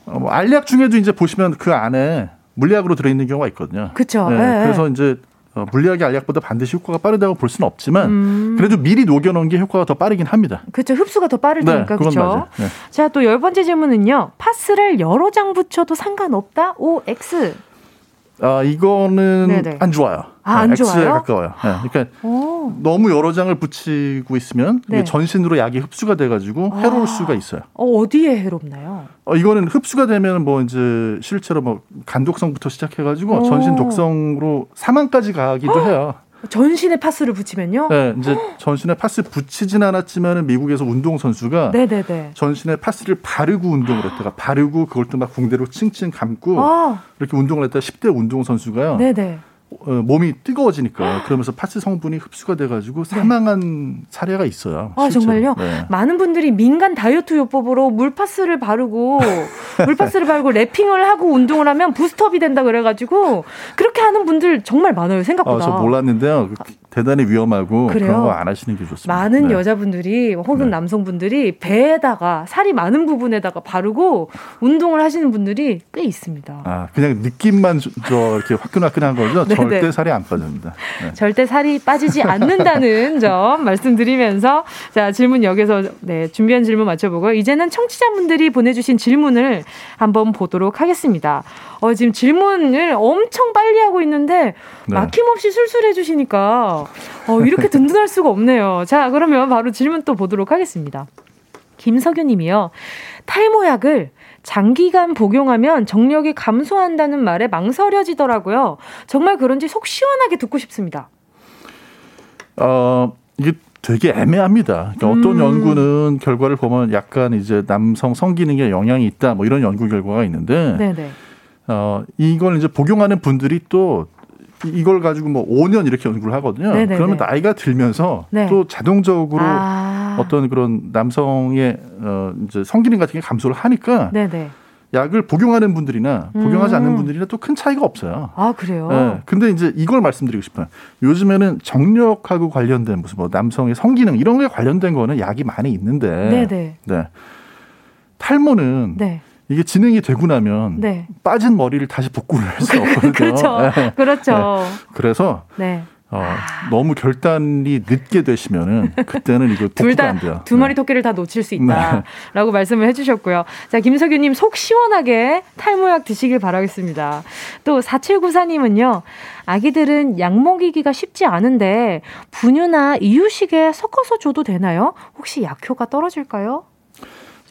어, 뭐 알약 중에도 이제 보시면 그 안에 물약으로 들어있는 경우가 있거든요. 그렇죠. 네. 네. 그래서 이제 어, 물리학이 알약보다 반드시 효과가 빠르다고 볼 수는 없지만 음. 그래도 미리 녹여놓은 게 효과가 더 빠르긴 합니다. 그렇죠. 흡수가 더 빠르니까 네, 그렇죠. 네. 자또 열 번째 질문은요. 파스를 여러 장 붙여도 상관없다. O X. 아 이거는 네네. 안 좋아요. 아, 안 X에 좋아요? 가까워요. 네, 그러니까 오. 너무 여러 장을 붙이고 있으면 네. 전신으로 약이 흡수가 돼가지고 해로울 아. 수가 있어요. 어, 디에 해롭나요? 어, 이거는 흡수가 되면 뭐 이제 실제로 뭐 간독성부터 시작해가지고 오. 전신 독성으로 사망까지 가기도 해요. 전신에 파스를 붙이면요? 네, 이제 전신에 파스 붙이진 않았지만은 미국에서 운동 선수가 네네네. 전신에 파스를 바르고 운동을 했다가 바르고 그걸 또 막 붕대로 칭칭 감고 아. 이렇게 운동을 했다가 10대 운동 선수가요. 네네. 어, 몸이 뜨거워지니까 그러면서 파스 성분이 흡수가 돼가지고 네. 사망한 네. 사례가 있어요. 아 실제로. 정말요? 네. 많은 분들이 민간 다이어트 요법으로 물파스를 바르고 물파스를 바르고 wrapping을 하고 운동을 하면 boost up이 된다 그래가지고 그렇게 하는 분들 정말 많아요 생각보다. 아, 저 몰랐는데요. 대단히 위험하고 그래요? 그런 거 안 하시는 게 좋습니다. 많은 네. 여자분들이 혹은 네. 남성분들이 배에다가 살이 많은 부분에다가 바르고 운동을 하시는 분들이 꽤 있습니다. 아 그냥 느낌만 저 이렇게 화끈화끈한 거죠. 네, 절대 네. 살이 안 빠집니다. 네. 절대 살이 빠지지 않는다는 점 말씀드리면서 자 질문 여기서 네 준비한 질문 맞춰보고 이제는 청취자분들이 보내주신 질문을 한번 보도록 하겠습니다. 어, 지금 질문을 엄청 빨리 하고 있는데 네. 막힘없이 술술해 주시니까 어, 이렇게 든든할 수가 없네요. 자, 그러면 바로 질문 또 보도록 하겠습니다. 김석윤 님이요. 탈모약을 장기간 복용하면 정력이 감소한다는 말에 망설여지더라고요. 정말 그런지 속 시원하게 듣고 싶습니다. 어, 이게 되게 애매합니다. 그러니까 음. 어떤 연구는 결과를 보면 약간 이제 남성 성기능에 영향이 있다, 뭐 이런 연구 결과가 있는데, 네네. 어, 이걸 이제 복용하는 분들이 또 이걸 가지고 뭐 5년 이렇게 연구를 하거든요. 네네네. 그러면 나이가 들면서 네. 또 자동적으로 아. 어떤 그런 남성의 어 이제 성기능 같은 게 감소를 하니까 네네. 약을 복용하는 분들이나 복용하지 음. 않는 분들이나 또 큰 차이가 없어요. 아 그래요? 네. 근데 이제 이걸 말씀드리고 싶어요. 요즘에는 정력하고 관련된 무슨 뭐 남성의 성기능 이런 게 관련된 거는 약이 많이 있는데, 네네. 네. 탈모는 네. 이게 진행이 되고 나면 네. 빠진 머리를 다시 복구를 할 수 없거든요. 그렇죠. 네. 그렇죠. 네. 그래서 네. 어, 너무 결단이 늦게 되시면은 그때는 이거 둘다 안 돼요. 두 마리 네. 토끼를 다 놓칠 수 있다라고 네. 말씀을 해주셨고요. 자 김석규님 속 시원하게 탈모약 드시길 바라겠습니다. 또 4794님은요. 아기들은 약 먹이기가 쉽지 않은데 분유나 이유식에 섞어서 줘도 되나요? 혹시 약효가 떨어질까요?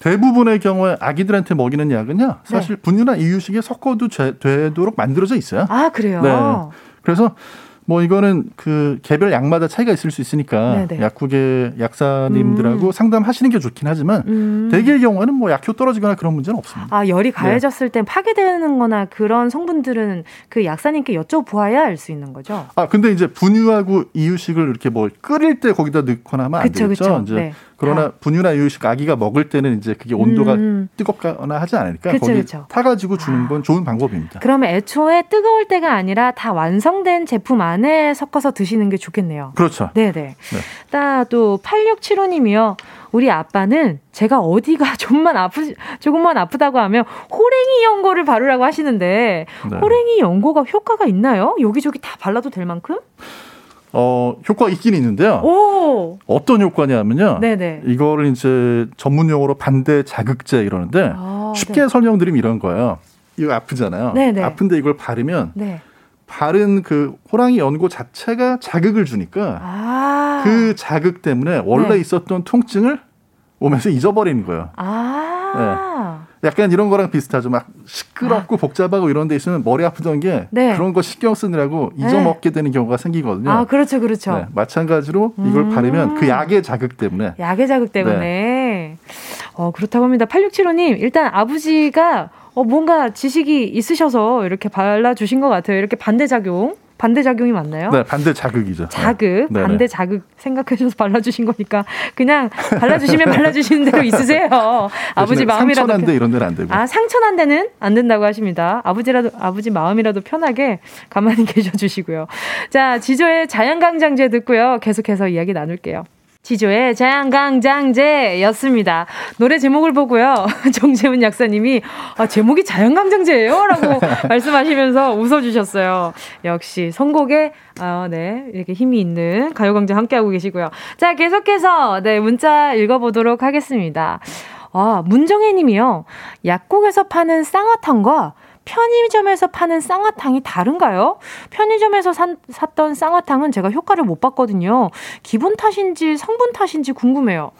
대부분의 경우에 아기들한테 먹이는 약은요, 사실 네. 분유나 이유식에 섞어도 되도록 만들어져 있어요. 아, 그래요? 네. 그래서 뭐 이거는 그 개별 약마다 차이가 있을 수 있으니까 네네. 네. 약국의 약사님들하고 음. 상담하시는 게 좋긴 하지만 음. 대개의 경우에는 뭐 약효 떨어지거나 그런 문제는 없습니다. 아 열이 네. 가해졌을 네. 땐 파괴되는거나 그런 성분들은 그 약사님께 여쭤보아야 알 수 있는 거죠. 아 근데 이제 분유하고 이유식을 이렇게 뭐 끓일 때 거기다 넣거나 하면 안 그쵸, 되겠죠. 그쵸. 이제 네. 그러나 아. 분유나 이유식 아기가 먹을 때는 이제 그게 온도가 음. 뜨겁거나 하지 않으니까 그쵸, 거기 그쵸. 타가지고 주는 건 좋은 방법입니다. 그러면 애초에 뜨거울 때가 아니라 다 완성된 제품 안에 섞어서 드시는 게 좋겠네요. 그렇죠. 네네. 네. 따또 8675님이요. 우리 아빠는 제가 어디가 좀만 아프 조금만 아프다고 하면 호랭이 연고를 바르라고 하시는데 네. 호랭이 연고가 효과가 있나요? 여기저기 다 발라도 될 만큼? 어, 효과가 있긴 있는데요. 오. 어떤 효과냐면요. 네네. 이거를 이제 전문 용어로 반대 자극제 이러는데 아, 쉽게 네. 설명드리면 이런 거예요. 이거 아프잖아요. 네네. 아픈데 이걸 바르면 네. 바른 그 호랑이 연고 자체가 자극을 주니까 아. 그 자극 때문에 원래 네. 있었던 통증을 몸에서 잊어버리는 거예요. 아. 네. 약간 이런 거랑 비슷하죠. 막 시끄럽고 아. 복잡하고 이런 데 있으면 머리 아프던 게 네. 그런 거 신경 쓰느라고 네. 잊어먹게 되는 경우가 생기거든요. 아, 그렇죠, 그렇죠. 네, 마찬가지로 이걸 음. 바르면 그 약의 자극 때문에. 약의 자극 때문에. 네. 어, 그렇다고 합니다. 8675님, 일단 아버지가 어, 뭔가 지식이 있으셔서 이렇게 발라주신 것 같아요. 이렇게 반대작용. 반대 작용이 맞나요? 네, 반대 자극이죠. 자극, 네. 반대 자극 생각하셔서 발라주신 거니까 그냥 발라주시면 발라주시는 대로 있으세요. 아버지 마음이라도 상처난데 이런 데는 안 되고. 아 상처난 데는 안 된다고 하십니다. 아버지라도 아버지 마음이라도 편하게 가만히 계셔주시고요. 자 지조의 자연강장제 듣고요. 계속해서 이야기 나눌게요. 지조의 자연강장제였습니다. 노래 제목을 보고요. 정재훈 약사님이 아, 제목이 자연강장제예요? 라고 말씀하시면서 웃어주셨어요. 역시 선곡에 아, 네. 이렇게 힘이 있는 가요광장 함께하고 계시고요. 자, 계속해서 네, 문자 읽어보도록 하겠습니다. 아, 문정혜 님이요. 약국에서 파는 쌍화탕과 편의점에서 파는 쌍화탕이 다른가요? 편의점에서 산, 샀던 쌍화탕은 제가 효과를 못 봤거든요. 기분 탓인지 성분 탓인지 궁금해요.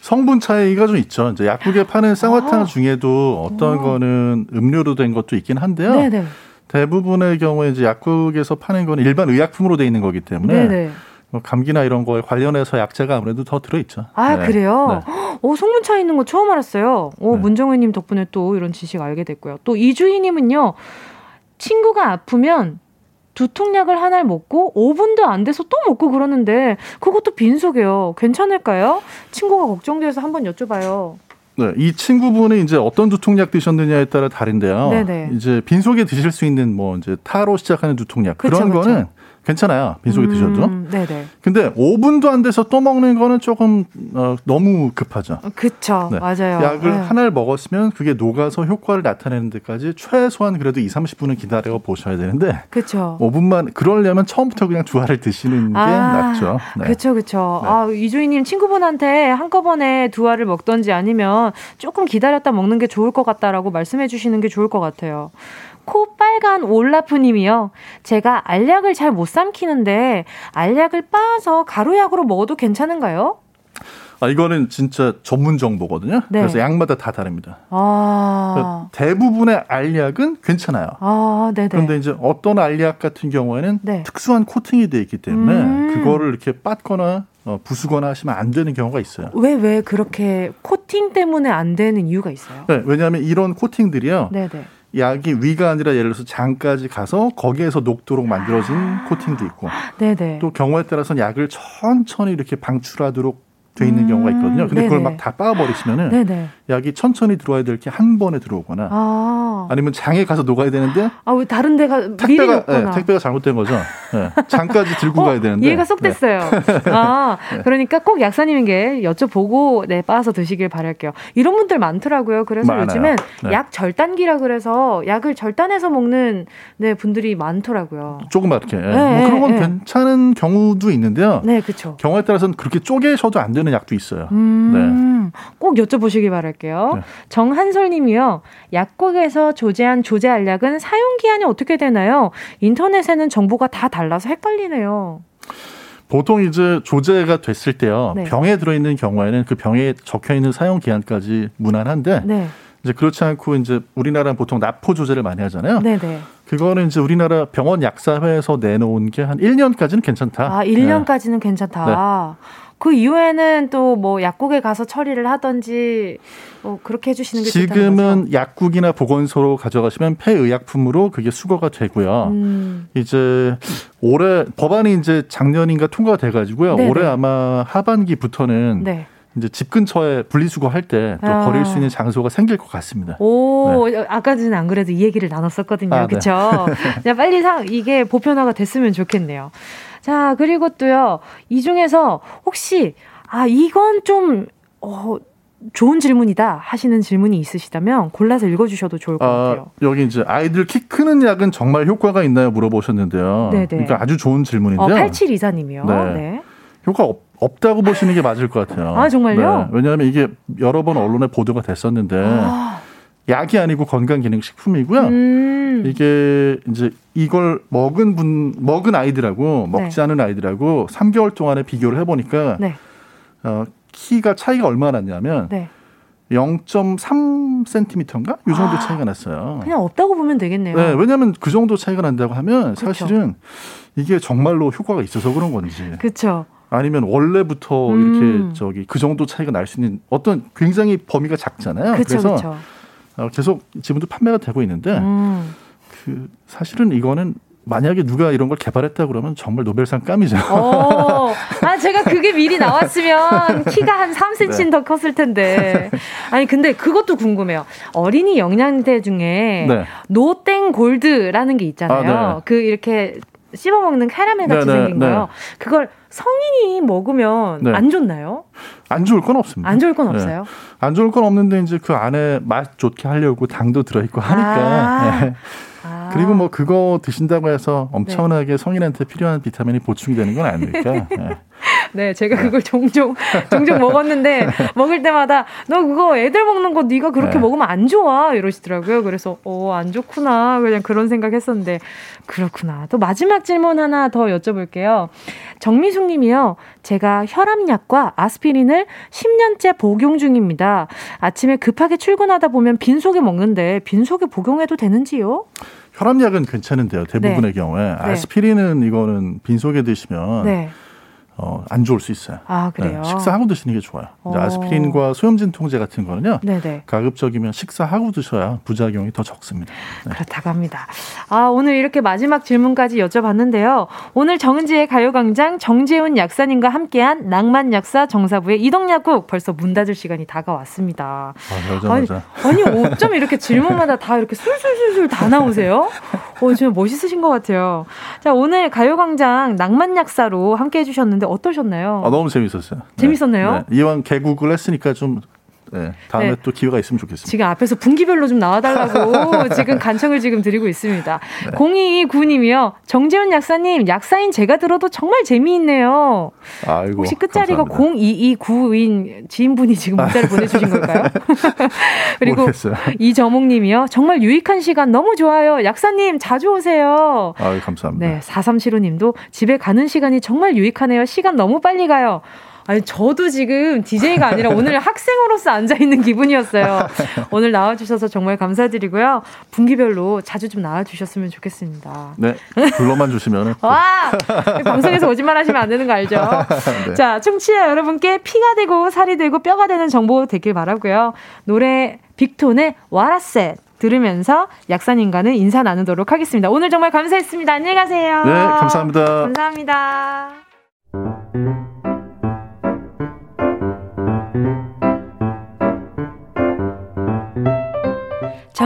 성분 차이가 좀 있죠. 이제 약국에 파는 쌍화탕 아. 중에도 어떤 오. 거는 음료로 된 것도 있긴 한데요. 네네. 대부분의 경우에 이제 약국에서 파는 거는 일반 의약품으로 돼 있는 거기 때문에 네네. 뭐 감기나 이런 거에 관련해서 약재가 아무래도 더 들어있죠. 아 네. 그래요? 네. 오 성분 차 있는 거 처음 알았어요. 오 네. 문정우님 덕분에 또 이런 지식 알게 됐고요. 또 이주희님은요 친구가 아프면 두통약을 하나를 먹고 5분도 안 돼서 또 먹고 그러는데 그것도 빈속이에요. 괜찮을까요? 친구가 걱정돼서 한번 여쭤봐요. 네, 이 친구분이 이제 어떤 두통약 드셨느냐에 따라 다른데요. 네네. 이제 빈속에 드실 수 있는 뭐 이제 타로 시작하는 두통약 그쵸, 그런 그쵸. 거는 괜찮아요. 빈속에 음, 드셔도. 네네. 근데 5분도 안 돼서 또 먹는 거는 조금 어, 너무 급하죠. 그렇죠. 네. 맞아요. 약을 네. 하나를 먹었으면 그게 녹아서 효과를 나타내는 데까지 최소한 그래도 2, 30분은 기다려 보셔야 되는데. 그렇죠. 5분만 그러려면 처음부터 그냥 두 알을 드시는 게 아, 낫죠. 네. 그렇죠. 그렇죠. 아, 이주희 님 친구분한테 한꺼번에 두 알을 먹던지 아니면 조금 기다렸다 먹는 게 좋을 것 같다라고 말씀해 주시는 게 좋을 것 같아요. 코 빨간 올라프님이요. 제가 알약을 잘 못 삼키는데 알약을 빻아서 가루약으로 먹어도 괜찮은가요? 아, 이거는 진짜 전문 정보거든요. 네. 그래서 약마다 다 다릅니다. 아. 대부분의 알약은 괜찮아요. 아, 네네. 그런데 이제 어떤 알약 같은 경우에는 네. 특수한 코팅이 되어 있기 때문에 음. 그거를 이렇게 빻거나 어, 부수거나 하시면 안 되는 경우가 있어요. 왜, 왜 그렇게 코팅 때문에 안 되는 이유가 있어요? 네, 왜냐하면 이런 코팅들이요. 네네. 약이 위가 아니라 예를 들어서 장까지 가서 거기에서 녹도록 만들어진 아. 코팅도 있고 네네. 또 경우에 따라서는 약을 천천히 이렇게 방출하도록 돼 있는 음, 경우가 있거든요. 근데 네네. 그걸 막다 빻아버리시면은 네네. 약이 천천히 들어와야 될 게 한 번에 들어오거나 아. 니면 장에 가서 녹아야 되는데 아 왜 다른 데가 택배가 네, 택배가 잘못된 거죠. 네, 장까지 들고 어, 가야 되는데 이해가 쏙 네. 됐어요. 네. 아 그러니까 꼭 약사님에게 여쭤보고 네 빻아서 드시길 바랄게요. 이런 분들 많더라고요. 그래서 많아요. 요즘은 네. 약 절단기라 그래서 약을 절단해서 먹는 네 분들이 많더라고요. 조그맣게 네, 뭐 그런 건 괜찮은 경우도 있는데요. 네 그렇죠. 경우에 따라서는 그렇게 쪼개셔도 안 되는 약도 있어요. 음, 네. 꼭 여쭤보시기 바랄게요. 네. 정한솔님이요. 약국에서 조제한 조제 알약은 사용 기한이 어떻게 되나요? 인터넷에는 정보가 다 달라서 헷갈리네요. 보통 이제 조제가 됐을 때요. 네. 병에 들어있는 경우에는 그 병에 적혀 있는 사용 기한까지 무난한데 네. 이제 그렇지 않고 이제 우리나라는 보통 납포 조제를 많이 하잖아요. 네네. 네. 그거는 이제 우리나라 병원 약사회에서 내놓은 게 한 1년까지는 괜찮다. 아, 1년까지는 네. 괜찮다. 네. 그 이후에는 또 뭐 약국에 가서 처리를 하던지 뭐 그렇게 해주시는 게 지금은 약국이나 보건소로 가져가시면 폐의약품으로 그게 수거가 되고요. 음. 이제 올해 법안이 이제 작년인가 통과가 돼가지고요. 네네. 올해 아마 하반기부터는 네. 이제 집 근처에 분리수거할 때또 아. 버릴 수 있는 장소가 생길 것 같습니다. 오, 네. 아까 전에 안 그래도 이 얘기를 나눴었거든요. 아, 그렇죠? 네. 빨리 상 이게 보편화가 됐으면 좋겠네요. 자, 그리고 또요, 이 중에서 혹시, 아, 이건 좀, 어, 좋은 질문이다 하시는 질문이 있으시다면 골라서 읽어주셔도 좋을 것 아, 같아요. 여기 이제 아이들 키 크는 약은 정말 효과가 있나요? 물어보셨는데요. 네네. 그러니까 아주 좋은 질문인데요. 어, 8724님이요. 네. 네. 효과 없, 없다고 보시는 게 맞을 것 같아요. 아, 정말요? 네. 왜냐하면 이게 여러 번 언론에 보도가 됐었는데 아. 약이 아니고 건강기능식품이고요. 음. 이게 이제 이걸 먹은 분 먹은 아이들하고 먹지 네. 않은 아이들하고 3개월 동안에 비교를 해보니까 네. 어, 키가 차이가 얼마나 났냐면 네. 0.3cm인가? 이 정도 아, 차이가 났어요. 그냥 없다고 보면 되겠네요. 네, 왜냐하면 그 정도 차이가 난다고 하면 사실은 그쵸. 이게 정말로 효과가 있어서 그런 건지. 그렇죠. 아니면 원래부터 음. 이렇게 저기 그 정도 차이가 날 수 있는 어떤 굉장히 범위가 작잖아요. 그쵸, 그래서 그쵸. 어, 계속 지금도 판매가 되고 있는데 음. 그 사실은 이거는 만약에 누가 이런 걸 개발했다 그러면 정말 노벨상 깜이죠. 오, 아 제가 그게 미리 나왔으면 키가 한 3cm 네. 더 컸을 텐데. 아니 근데 그것도 궁금해요. 어린이 영양제 중에 네. 노땡 골드라는 게 있잖아요. 아, 네. 그 이렇게 씹어 먹는 캐러멜 같이 네, 네 생긴 거요. 네. 그걸 성인이 먹으면 안 좋나요? 안 좋을 건 없습니다. 안 좋을 건 없어요. 안 좋을 건 없는데 이제 그 안에 맛 좋게 하려고 당도 들어있고 하니까. 아. 아. 그리고 뭐 그거 드신다고 해서 엄청나게 네. 성인한테 필요한 비타민이 보충이 되는 건 아니니까. 네. 네, 제가 네. 그걸 종종 종종 먹었는데 먹을 때마다 너 그거 애들 먹는 거 네가 그렇게 네. 먹으면 안 좋아 이러시더라고요. 그래서 어, 안 좋구나. 그냥 그런 생각했었는데 그렇구나. 또 마지막 질문 하나 더 여쭤볼게요. 정미숙 님이요. 제가 혈압약과 아스피린을 10년째 복용 중입니다. 아침에 급하게 출근하다 보면 빈속에 먹는데 빈속에 복용해도 되는지요? 혈압약은 괜찮은데요. 대부분의 네. 경우에 네. 아스피린은 이거는 빈속에 드시면 네. 어, 안 좋을 수 있어요. 아, 그래요? 네, 식사하고 드시는 게 좋아요. 어. 아스피린과 소염진 통제 같은 거는요. 네네. 가급적이면 식사하고 드셔야 부작용이 더 적습니다. 네. 그렇다고 합니다. 아, 오늘 이렇게 마지막 질문까지 여쭤봤는데요. 오늘 정은지의 가요광장 정재훈 약사님과 함께한 낭만 약사 정사부의 이동약국 벌써 문 닫을 시간이 다가왔습니다. 아, 아니, 아니, 어쩜 이렇게 질문마다 다 이렇게 술술술술 다 나오세요? 어, 지금 멋있으신 것 같아요. 자, 오늘 가요광장 낭만 약사로 함께 해주셨는데 어떠셨나요? 아, 너무 재밌었어요. 재밌었나요? 네. 네. 이왕 개국을 했으니까 좀 네, 다음에 네. 또 기회가 있으면 좋겠습니다. 지금 앞에서 분기별로 좀 나와달라고 지금 간청을 지금 드리고 있습니다. 네. 0229님이요. 정재훈 약사님, 약사인 제가 들어도 정말 재미있네요. 아이고, 혹시 끝자리가 0229인 지인분이 지금 문자를 보내주신 걸까요? 그리고 이저몽님이요. 정말 유익한 시간 너무 좋아요. 약사님 자주 오세요. 아 감사합니다. 네, 4375님도 집에 가는 시간이 정말 유익하네요. 시간 너무 빨리 가요. 아니 저도 지금 DJ가 아니라 오늘 학생으로서 앉아 있는 기분이었어요. 오늘 나와 주셔서 정말 감사드리고요. 분기별로 자주 좀 나와 주셨으면 좋겠습니다. 네, 불러만 주시면. 와 방송에서 거짓말 하시면 안 되는 거 알죠? 네. 자, 청취자 여러분께 피가 되고 살이 되고 뼈가 되는 정보 되길 바라고요. 노래 빅톤의 와라셋 들으면서 약사님과는 인사 나누도록 하겠습니다. 오늘 정말 감사했습니다. 안녕히 가세요. 네, 감사합니다. 감사합니다.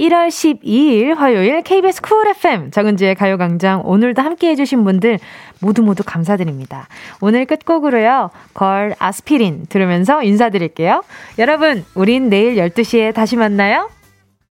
1월 12일 화요일 KBS 쿨 FM 정은지의 가요광장 오늘도 함께 해주신 분들 모두 모두 감사드립니다. 오늘 끝곡으로요. 걸 아스피린 들으면서 인사드릴게요. 여러분 우린 내일 12시에 다시 만나요.